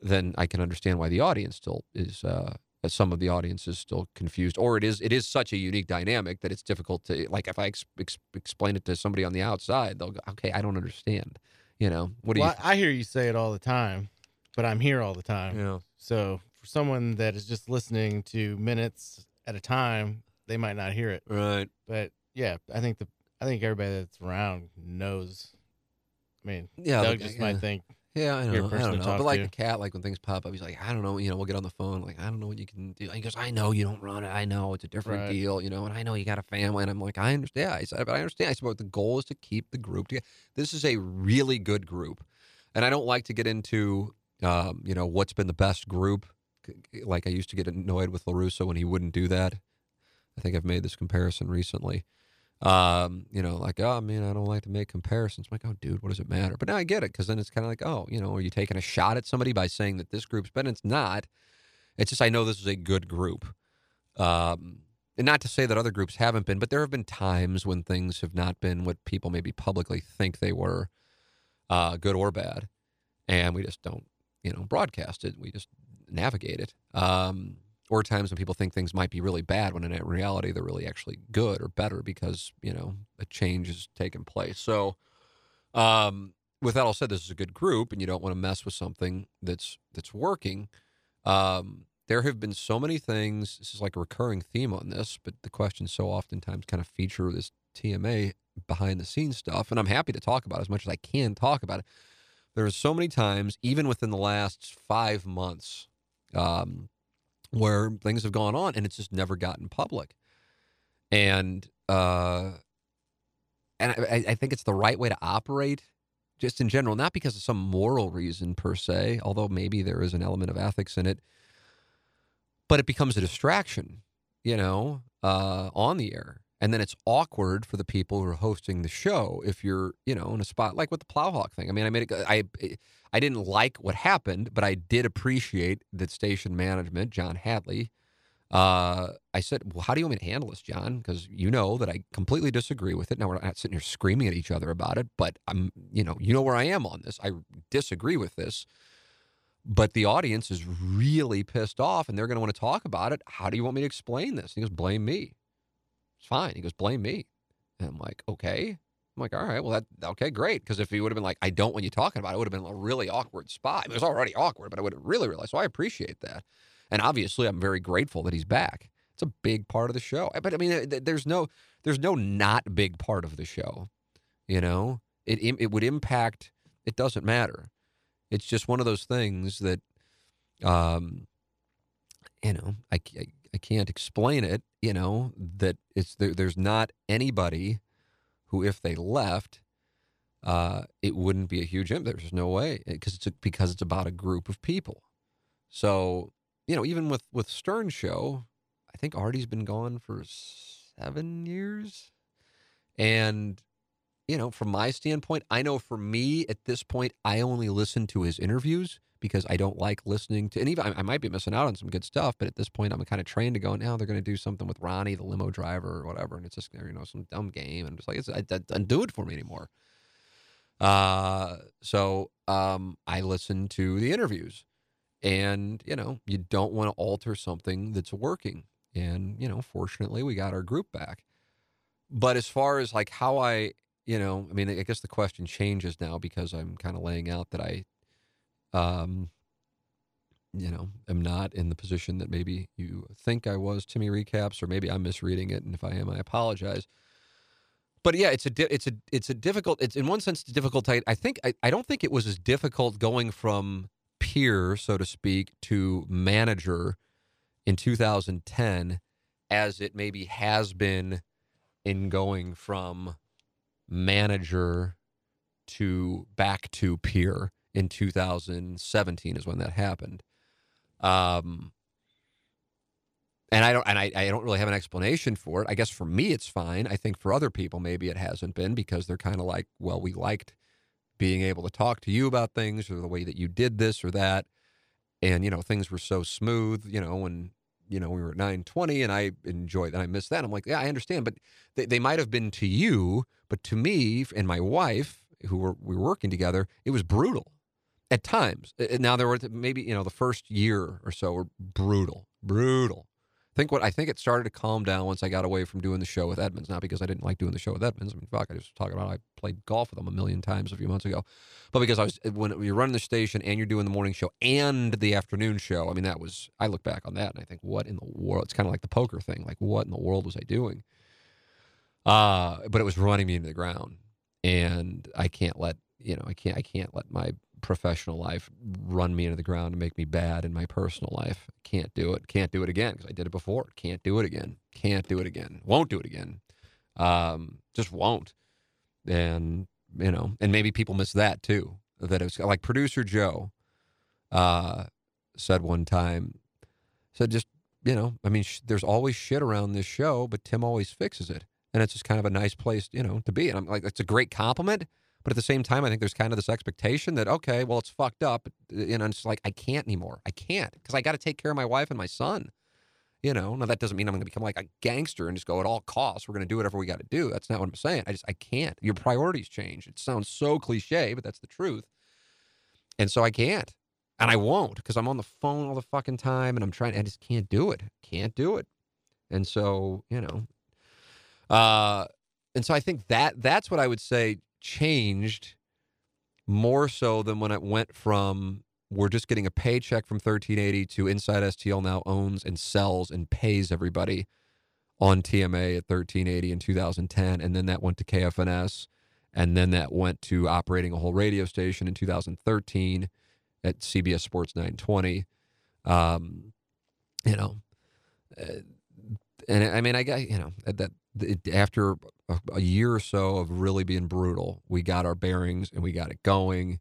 then I can understand why the audience still is. Uh, some of the audience is still confused, or it is it is such a unique dynamic that it's difficult to like. If I ex- ex- explain it to somebody on the outside, they'll go, "Okay, I don't understand." You know, what do well, you? I hear you say it all the time, but I'm here all the time. Yeah. So for someone that is just listening to minutes at a time, they might not hear it. Right. But yeah, I think the I think everybody that's around knows. I mean, Yeah, Doug the- just uh, yeah. might think Yeah, I know. I don't know. But like to. a cat, like when things pop up, he's like, I don't know. You know, we'll get on the phone. Like, I don't know what you can do. He goes, I know you don't run it. I know it's a different Right. deal. You know, and I know you got a family. And I'm like, I understand. I said, but I understand. I said, but the goal is to keep the group together. This is a really good group, and I don't like to get into, um, you know, what's been the best group. Like I used to get annoyed with Larusso when he wouldn't do that. I think I've made this comparison recently. Um, you know, like, oh, man, I don't like to make comparisons. I'm like, oh, dude, what does it matter? But now I get it because then it's kind of like, oh, you know, are you taking a shot at somebody by saying that this group's better? It's not. It's just I know this is a good group. Um, and not to say that other groups haven't been, but there have been times when things have not been what people maybe publicly think they were, uh, good or bad, and we just don't, you know, broadcast it. We just navigate it. Um, or times when people think things might be really bad when in reality they're really actually good or better because you know a change has taken place. So, um, with that all said, this is a good group, and you don't want to mess with something that's that's working. Um, there have been so many things. This is like a recurring theme on this, but the questions so oftentimes kind of feature this TMA behind the scenes stuff, and I'm happy to talk about it as much as I can talk about it. There are so many times, even within the last five months, um, where things have gone on and it's just never gotten public. And uh, and I, I think it's the right way to operate, just in general, not because of some moral reason per se, although maybe there is an element of ethics in it. But it becomes a distraction, you know, uh, on the air. And then it's awkward for the people who are hosting the show if you're, you know, in a spot like with the Plowhawk thing. I mean, I made it. I I didn't like what happened, but I did appreciate that station management, John Hadley. Uh, I said, "Well, how do you want me to handle this, John? Because you know that I completely disagree with it. Now we're not sitting here screaming at each other about it, but I'm, you know, you know where I am on this. I disagree with this." but the audience is really pissed off and they're going to want to talk about it. How do you want me to explain this? he goes, blame me. It's fine. He goes, blame me. And I'm like, okay. I'm like, all right, well, that, okay, great. Because if he would have been like, I don't want you talking about it, it would have been a really awkward spot. It was already awkward, but I would have really realized. So I appreciate that. And obviously, I'm very grateful that he's back. It's a big part of the show. But I mean, there's no, there's no not big part of the show. You know, it, it would impact, it doesn't matter it's just one of those things that, um, you know, I, I, I can't explain it. You know that it's there, there's not anybody who, if they left, uh, it wouldn't be a huge impact. There's no way because it's a, because it's about a group of people. So you know, even with with Stern show, I think Artie's been gone for seven years, and you know, from my standpoint, I know for me at this point, I only listen to his interviews because I don't like listening to, and even I, I might be missing out on some good stuff, but at this point, I'm kind of trained to go, now they're going to do something with Ronnie, the limo driver, or whatever. And it's just, you know, some dumb game. And I'm just like, it's, it doesn't do it for me anymore. Uh, so um, I listen to the interviews. And, you know, you don't want to alter something that's working. And, you know, fortunately, we got our group back. But as far as like how I you know, I mean, I guess the question changes now because I'm kind of laying out that I, um, you know, am not in the position that maybe you think I was. Timmy recaps, or maybe I'm misreading it, and if I am, I apologize. But yeah, it's a di- it's a it's a difficult. It's in one sense it's difficult. I, I think I, I don't think it was as difficult going from peer, so to speak, to manager in 2010 as it maybe has been in going from manager to back to peer in 2017 is when that happened. Um, and I don't and I, I don't really have an explanation for it. I guess for me it's fine. I think for other people maybe it hasn't been because they're kind of like, well, we liked being able to talk to you about things or the way that you did this or that. And you know, things were so smooth, you know, when you know we were at 920 and I enjoyed that. I missed that. I'm like, yeah, I understand, but they, they might have been to you, but to me and my wife, who were we were working together, it was brutal at times. Now there were maybe you know the first year or so were brutal, brutal. I think what I think it started to calm down once I got away from doing the show with Edmonds. Not because I didn't like doing the show with Edmonds. I mean, fuck, I just talking about I played golf with him a million times a few months ago, but because I was when you're running the station and you're doing the morning show and the afternoon show. I mean, that was I look back on that and I think, what in the world? It's kind of like the poker thing. Like, what in the world was I doing? Uh, but it was running me into the ground, and I can't let you know I can't I can't let my professional life run me into the ground and make me bad in my personal life. Can't do it. Can't do it again because I did it before. Can't do it again. Can't do it again. Won't do it again. Um, just won't. And you know, and maybe people miss that too. That it was like producer Joe uh, said one time. Said just you know, I mean, sh- there's always shit around this show, but Tim always fixes it and it's just kind of a nice place, you know, to be. And I'm like, that's a great compliment. But at the same time, I think there's kind of this expectation that, okay, well, it's fucked up. You know, it's like, I can't anymore. I can't because I got to take care of my wife and my son. You know, now that doesn't mean I'm going to become like a gangster and just go at all costs. We're going to do whatever we got to do. That's not what I'm saying. I just, I can't. Your priorities change. It sounds so cliche, but that's the truth. And so I can't. And I won't because I'm on the phone all the fucking time and I'm trying, I just can't do it. Can't do it. And so, you know, uh, and so I think that that's what I would say changed more so than when it went from we're just getting a paycheck from 1380 to Inside STL now owns and sells and pays everybody on TMA at 1380 in 2010, and then that went to KFNS, and then that went to operating a whole radio station in 2013 at CBS Sports 920. Um, you know, uh, and I mean, I got you know at that after a, a, year or so of really being brutal, we got our bearings and we got it going,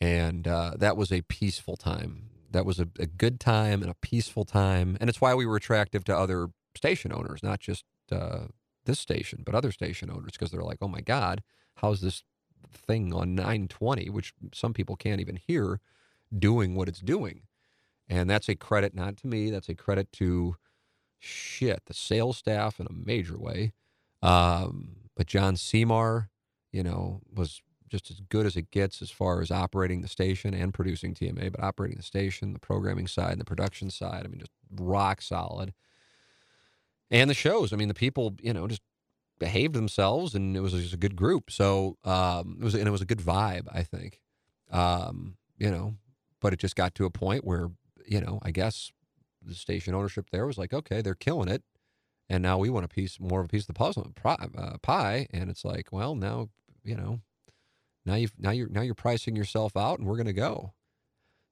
and uh, that was a peaceful time. That was a, a good time and a peaceful time, and it's why we were attractive to other station owners, not just uh, this station, but other station owners, because they're like, oh my god, how's this thing on 920, which some people can't even hear, doing what it's doing? And that's a credit not to me. That's a credit to shit the sales staff in a major way. Um, but John Seymour, you know, was just as good as it gets as far as operating the station and producing TMA, but operating the station, the programming side, and the production side. I mean, just rock solid. And the shows. I mean, the people, you know, just behaved themselves, and it was just a good group. So um, it was, and it was a good vibe. I think, um, you know, but it just got to a point where, you know, I guess the station ownership there was like, okay, they're killing it, and now we want a piece more of a piece of the puzzle uh, pie, and it's like, well, now you know, now you now you're now you're pricing yourself out, and we're going to go.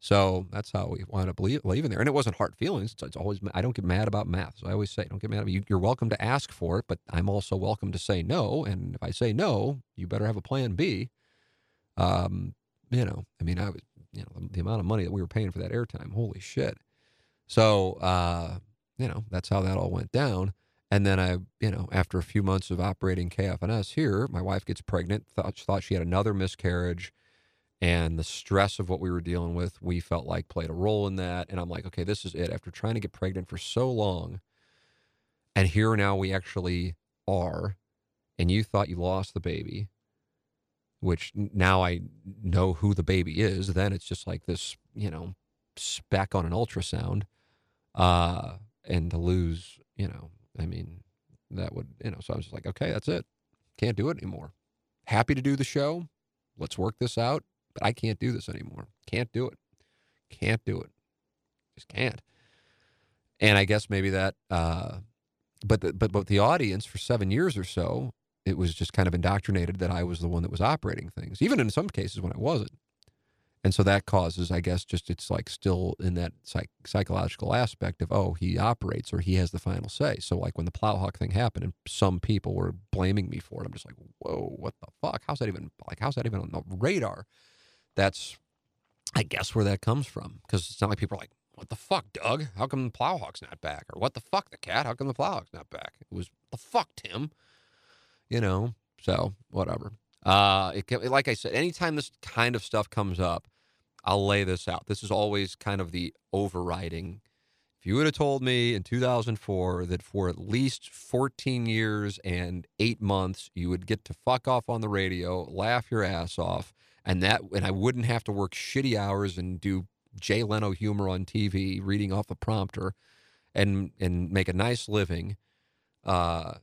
So that's how we wound up leaving there, and it wasn't hard feelings. It's, it's, always I don't get mad about math. So I always say, don't get mad. You, you're welcome to ask for it, but I'm also welcome to say no. And if I say no, you better have a plan B. Um, you know, I mean, I was, you know, the, the amount of money that we were paying for that airtime, holy shit. So, uh, you know, that's how that all went down. And then I, you know, after a few months of operating KFNS here, my wife gets pregnant, thought, thought she had another miscarriage. And the stress of what we were dealing with, we felt like played a role in that. And I'm like, okay, this is it. After trying to get pregnant for so long, and here now we actually are, and you thought you lost the baby, which now I know who the baby is. Then it's just like this, you know, speck on an ultrasound uh, and to lose, you know, I mean, that would, you know, so I was just like, okay, that's it. Can't do it anymore. Happy to do the show. Let's work this out, but I can't do this anymore. Can't do it. Can't do it. Just can't. And I guess maybe that, uh, but the, but but the audience for seven years or so, it was just kind of indoctrinated that I was the one that was operating things, even in some cases when I wasn't and so that causes i guess just it's like still in that psych- psychological aspect of oh he operates or he has the final say. So like when the plowhawk thing happened and some people were blaming me for it i'm just like whoa what the fuck? How's that even like how's that even on the radar? That's i guess where that comes from because it's not like people are like what the fuck doug? How come the plowhawk's not back? or what the fuck the cat? How come the plowhawk's not back? It was the fuck tim? You know? So whatever uh, it, like I said, anytime this kind of stuff comes up, I'll lay this out. This is always kind of the overriding. If you would have told me in 2004 that for at least 14 years and eight months you would get to fuck off on the radio, laugh your ass off, and that, and I wouldn't have to work shitty hours and do Jay Leno humor on TV, reading off a prompter, and and make a nice living, uh,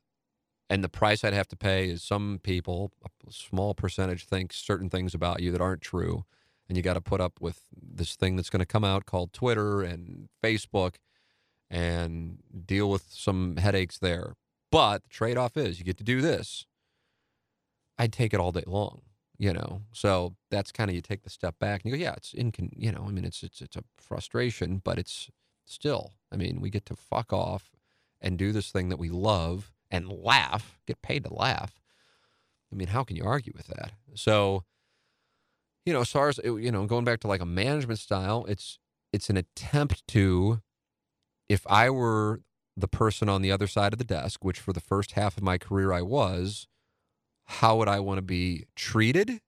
and the price I'd have to pay is some people, a small percentage, think certain things about you that aren't true, and you got to put up with this thing that's going to come out called Twitter and Facebook, and deal with some headaches there. But the trade off is you get to do this. I'd take it all day long, you know. So that's kind of you take the step back and you go, yeah, it's in, you know, I mean, it's it's it's a frustration, but it's still, I mean, we get to fuck off and do this thing that we love and laugh, get paid to laugh. I mean, how can you argue with that? So, you know, as you know, going back to like a management style, it's it's an attempt to, if I were the person on the other side of the desk, which for the first half of my career I was, how would I want to be treated?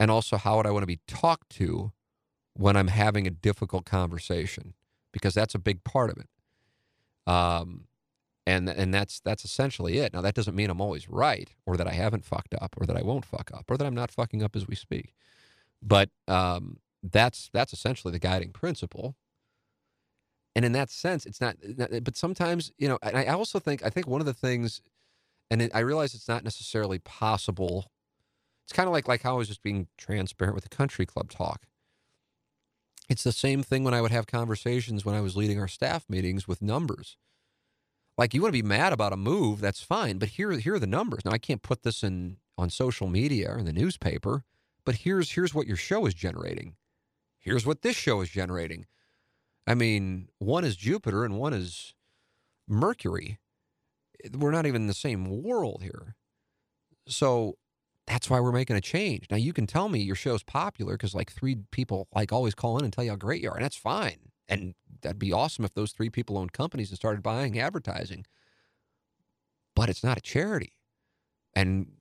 And also, how would I want to be talked to when I'm having a difficult conversation? Because that's a big part of it. Um, and and that's that's essentially it. Now that doesn't mean I'm always right, or that I haven't fucked up, or that I won't fuck up, or that I'm not fucking up as we speak. But um, that's that's essentially the guiding principle. And in that sense, it's not. But sometimes, you know, I also think I think one of the things, and it, I realize it's not necessarily possible. It's kind of like like how I was just being transparent with the country club talk. It's the same thing when I would have conversations when I was leading our staff meetings with numbers like you want to be mad about a move, that's fine, but here here are the numbers. Now I can't put this in on social media or in the newspaper, but here's here's what your show is generating. Here's what this show is generating. I mean, one is Jupiter and one is Mercury. We're not even in the same world here. So that's why we're making a change. Now you can tell me your show's popular because like three people like always call in and tell you how great you are, and that's fine. And that'd be awesome if those three people owned companies and started buying advertising. But it's not a charity. And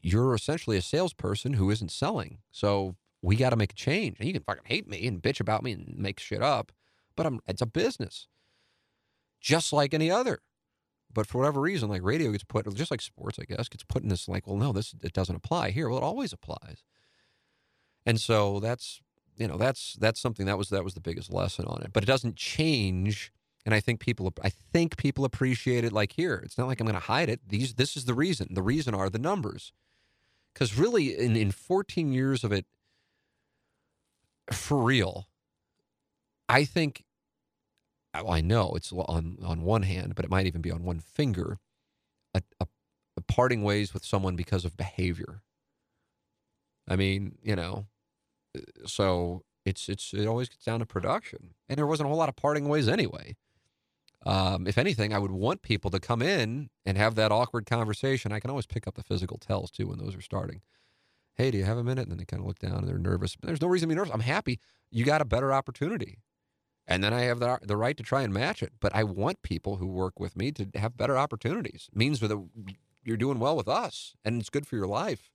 you're essentially a salesperson who isn't selling. So we got to make a change. And you can fucking hate me and bitch about me and make shit up, but I'm, it's a business, just like any other. But for whatever reason, like radio gets put, just like sports, I guess, gets put in this like, well, no, this it doesn't apply here. Well, it always applies. And so that's you know that's that's something that was that was the biggest lesson on it. But it doesn't change. And I think people I think people appreciate it. Like here, it's not like I'm going to hide it. These this is the reason. The reason are the numbers. Because really, in in 14 years of it, for real, I think well, I know it's on on one hand, but it might even be on one finger, a, a, a parting ways with someone because of behavior. I mean, you know, so it's it's it always gets down to production, and there wasn't a whole lot of parting ways anyway. Um, if anything, I would want people to come in and have that awkward conversation. I can always pick up the physical tells too when those are starting. Hey, do you have a minute? And then they kind of look down and they're nervous. But there's no reason to be nervous. I'm happy. You got a better opportunity and then I have the, the right to try and match it. But I want people who work with me to have better opportunities. It means that you're doing well with us, and it's good for your life.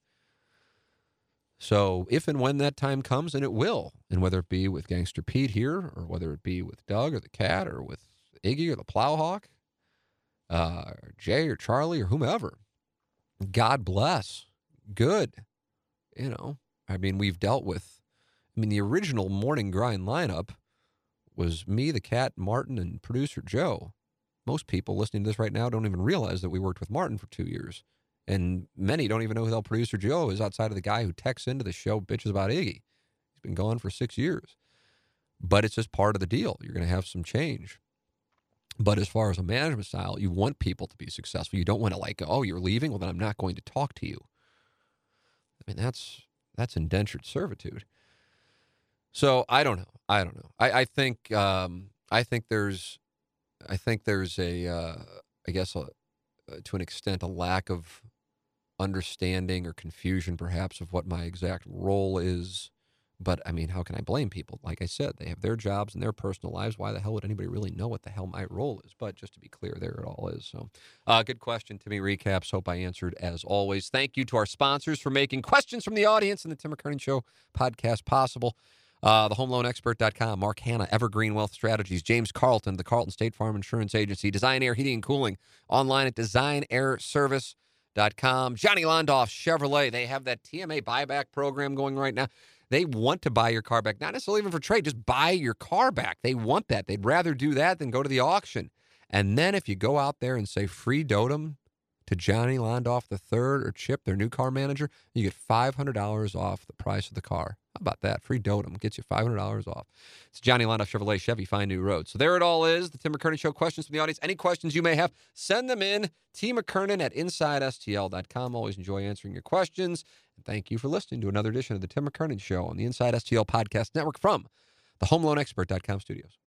So if and when that time comes, and it will, and whether it be with Gangster Pete here, or whether it be with Doug or the Cat, or with Iggy or the Plowhawk, uh, or Jay or Charlie or whomever, God bless. Good. You know, I mean, we've dealt with. I mean, the original morning grind lineup was me, the cat, Martin, and producer Joe. Most people listening to this right now don't even realize that we worked with Martin for two years. And many don't even know who the producer Joe is outside of the guy who texts into the show bitches about Iggy. He's been gone for six years. But it's just part of the deal. You're going to have some change. But as far as a management style, you want people to be successful. You don't want to like, oh, you're leaving? Well, then I'm not going to talk to you. I mean, that's that's indentured servitude. So I don't know. I don't know. I, I think um, I think there's I think there's a uh, I guess a, uh, to an extent a lack of understanding or confusion perhaps of what my exact role is. But I mean, how can I blame people? Like I said, they have their jobs and their personal lives. Why the hell would anybody really know what the hell my role is? But just to be clear, there it all is. So, uh, good question. Timmy recaps. Hope I answered as always. Thank you to our sponsors for making questions from the audience and the Tim McKernan Show podcast possible. Uh, thehomeloanexpert.com, Mark Hanna, Evergreen Wealth Strategies, James Carlton, the Carlton State Farm Insurance Agency, Design Air Heating and Cooling, online at Johnny Londoff, Chevrolet, they have that TMA buyback program going right now. They want to buy your car back, not necessarily even for trade, just buy your car back. They want that. They'd rather do that than go to the auction. And then if you go out there and say free Dotem to Johnny Londoff III or Chip, their new car manager, you get $500 off the price of the car. How about that? Free Dotem gets you $500 off. It's Johnny Londoff Chevrolet Chevy, Find New Road. So there it all is. The Tim McKernan Show questions from the audience. Any questions you may have, send them in. T. McKernan at InsideSTL.com. Always enjoy answering your questions. And thank you for listening to another edition of the Tim McKernan Show on the Inside STL Podcast Network from the HomeLoanExpert.com studios.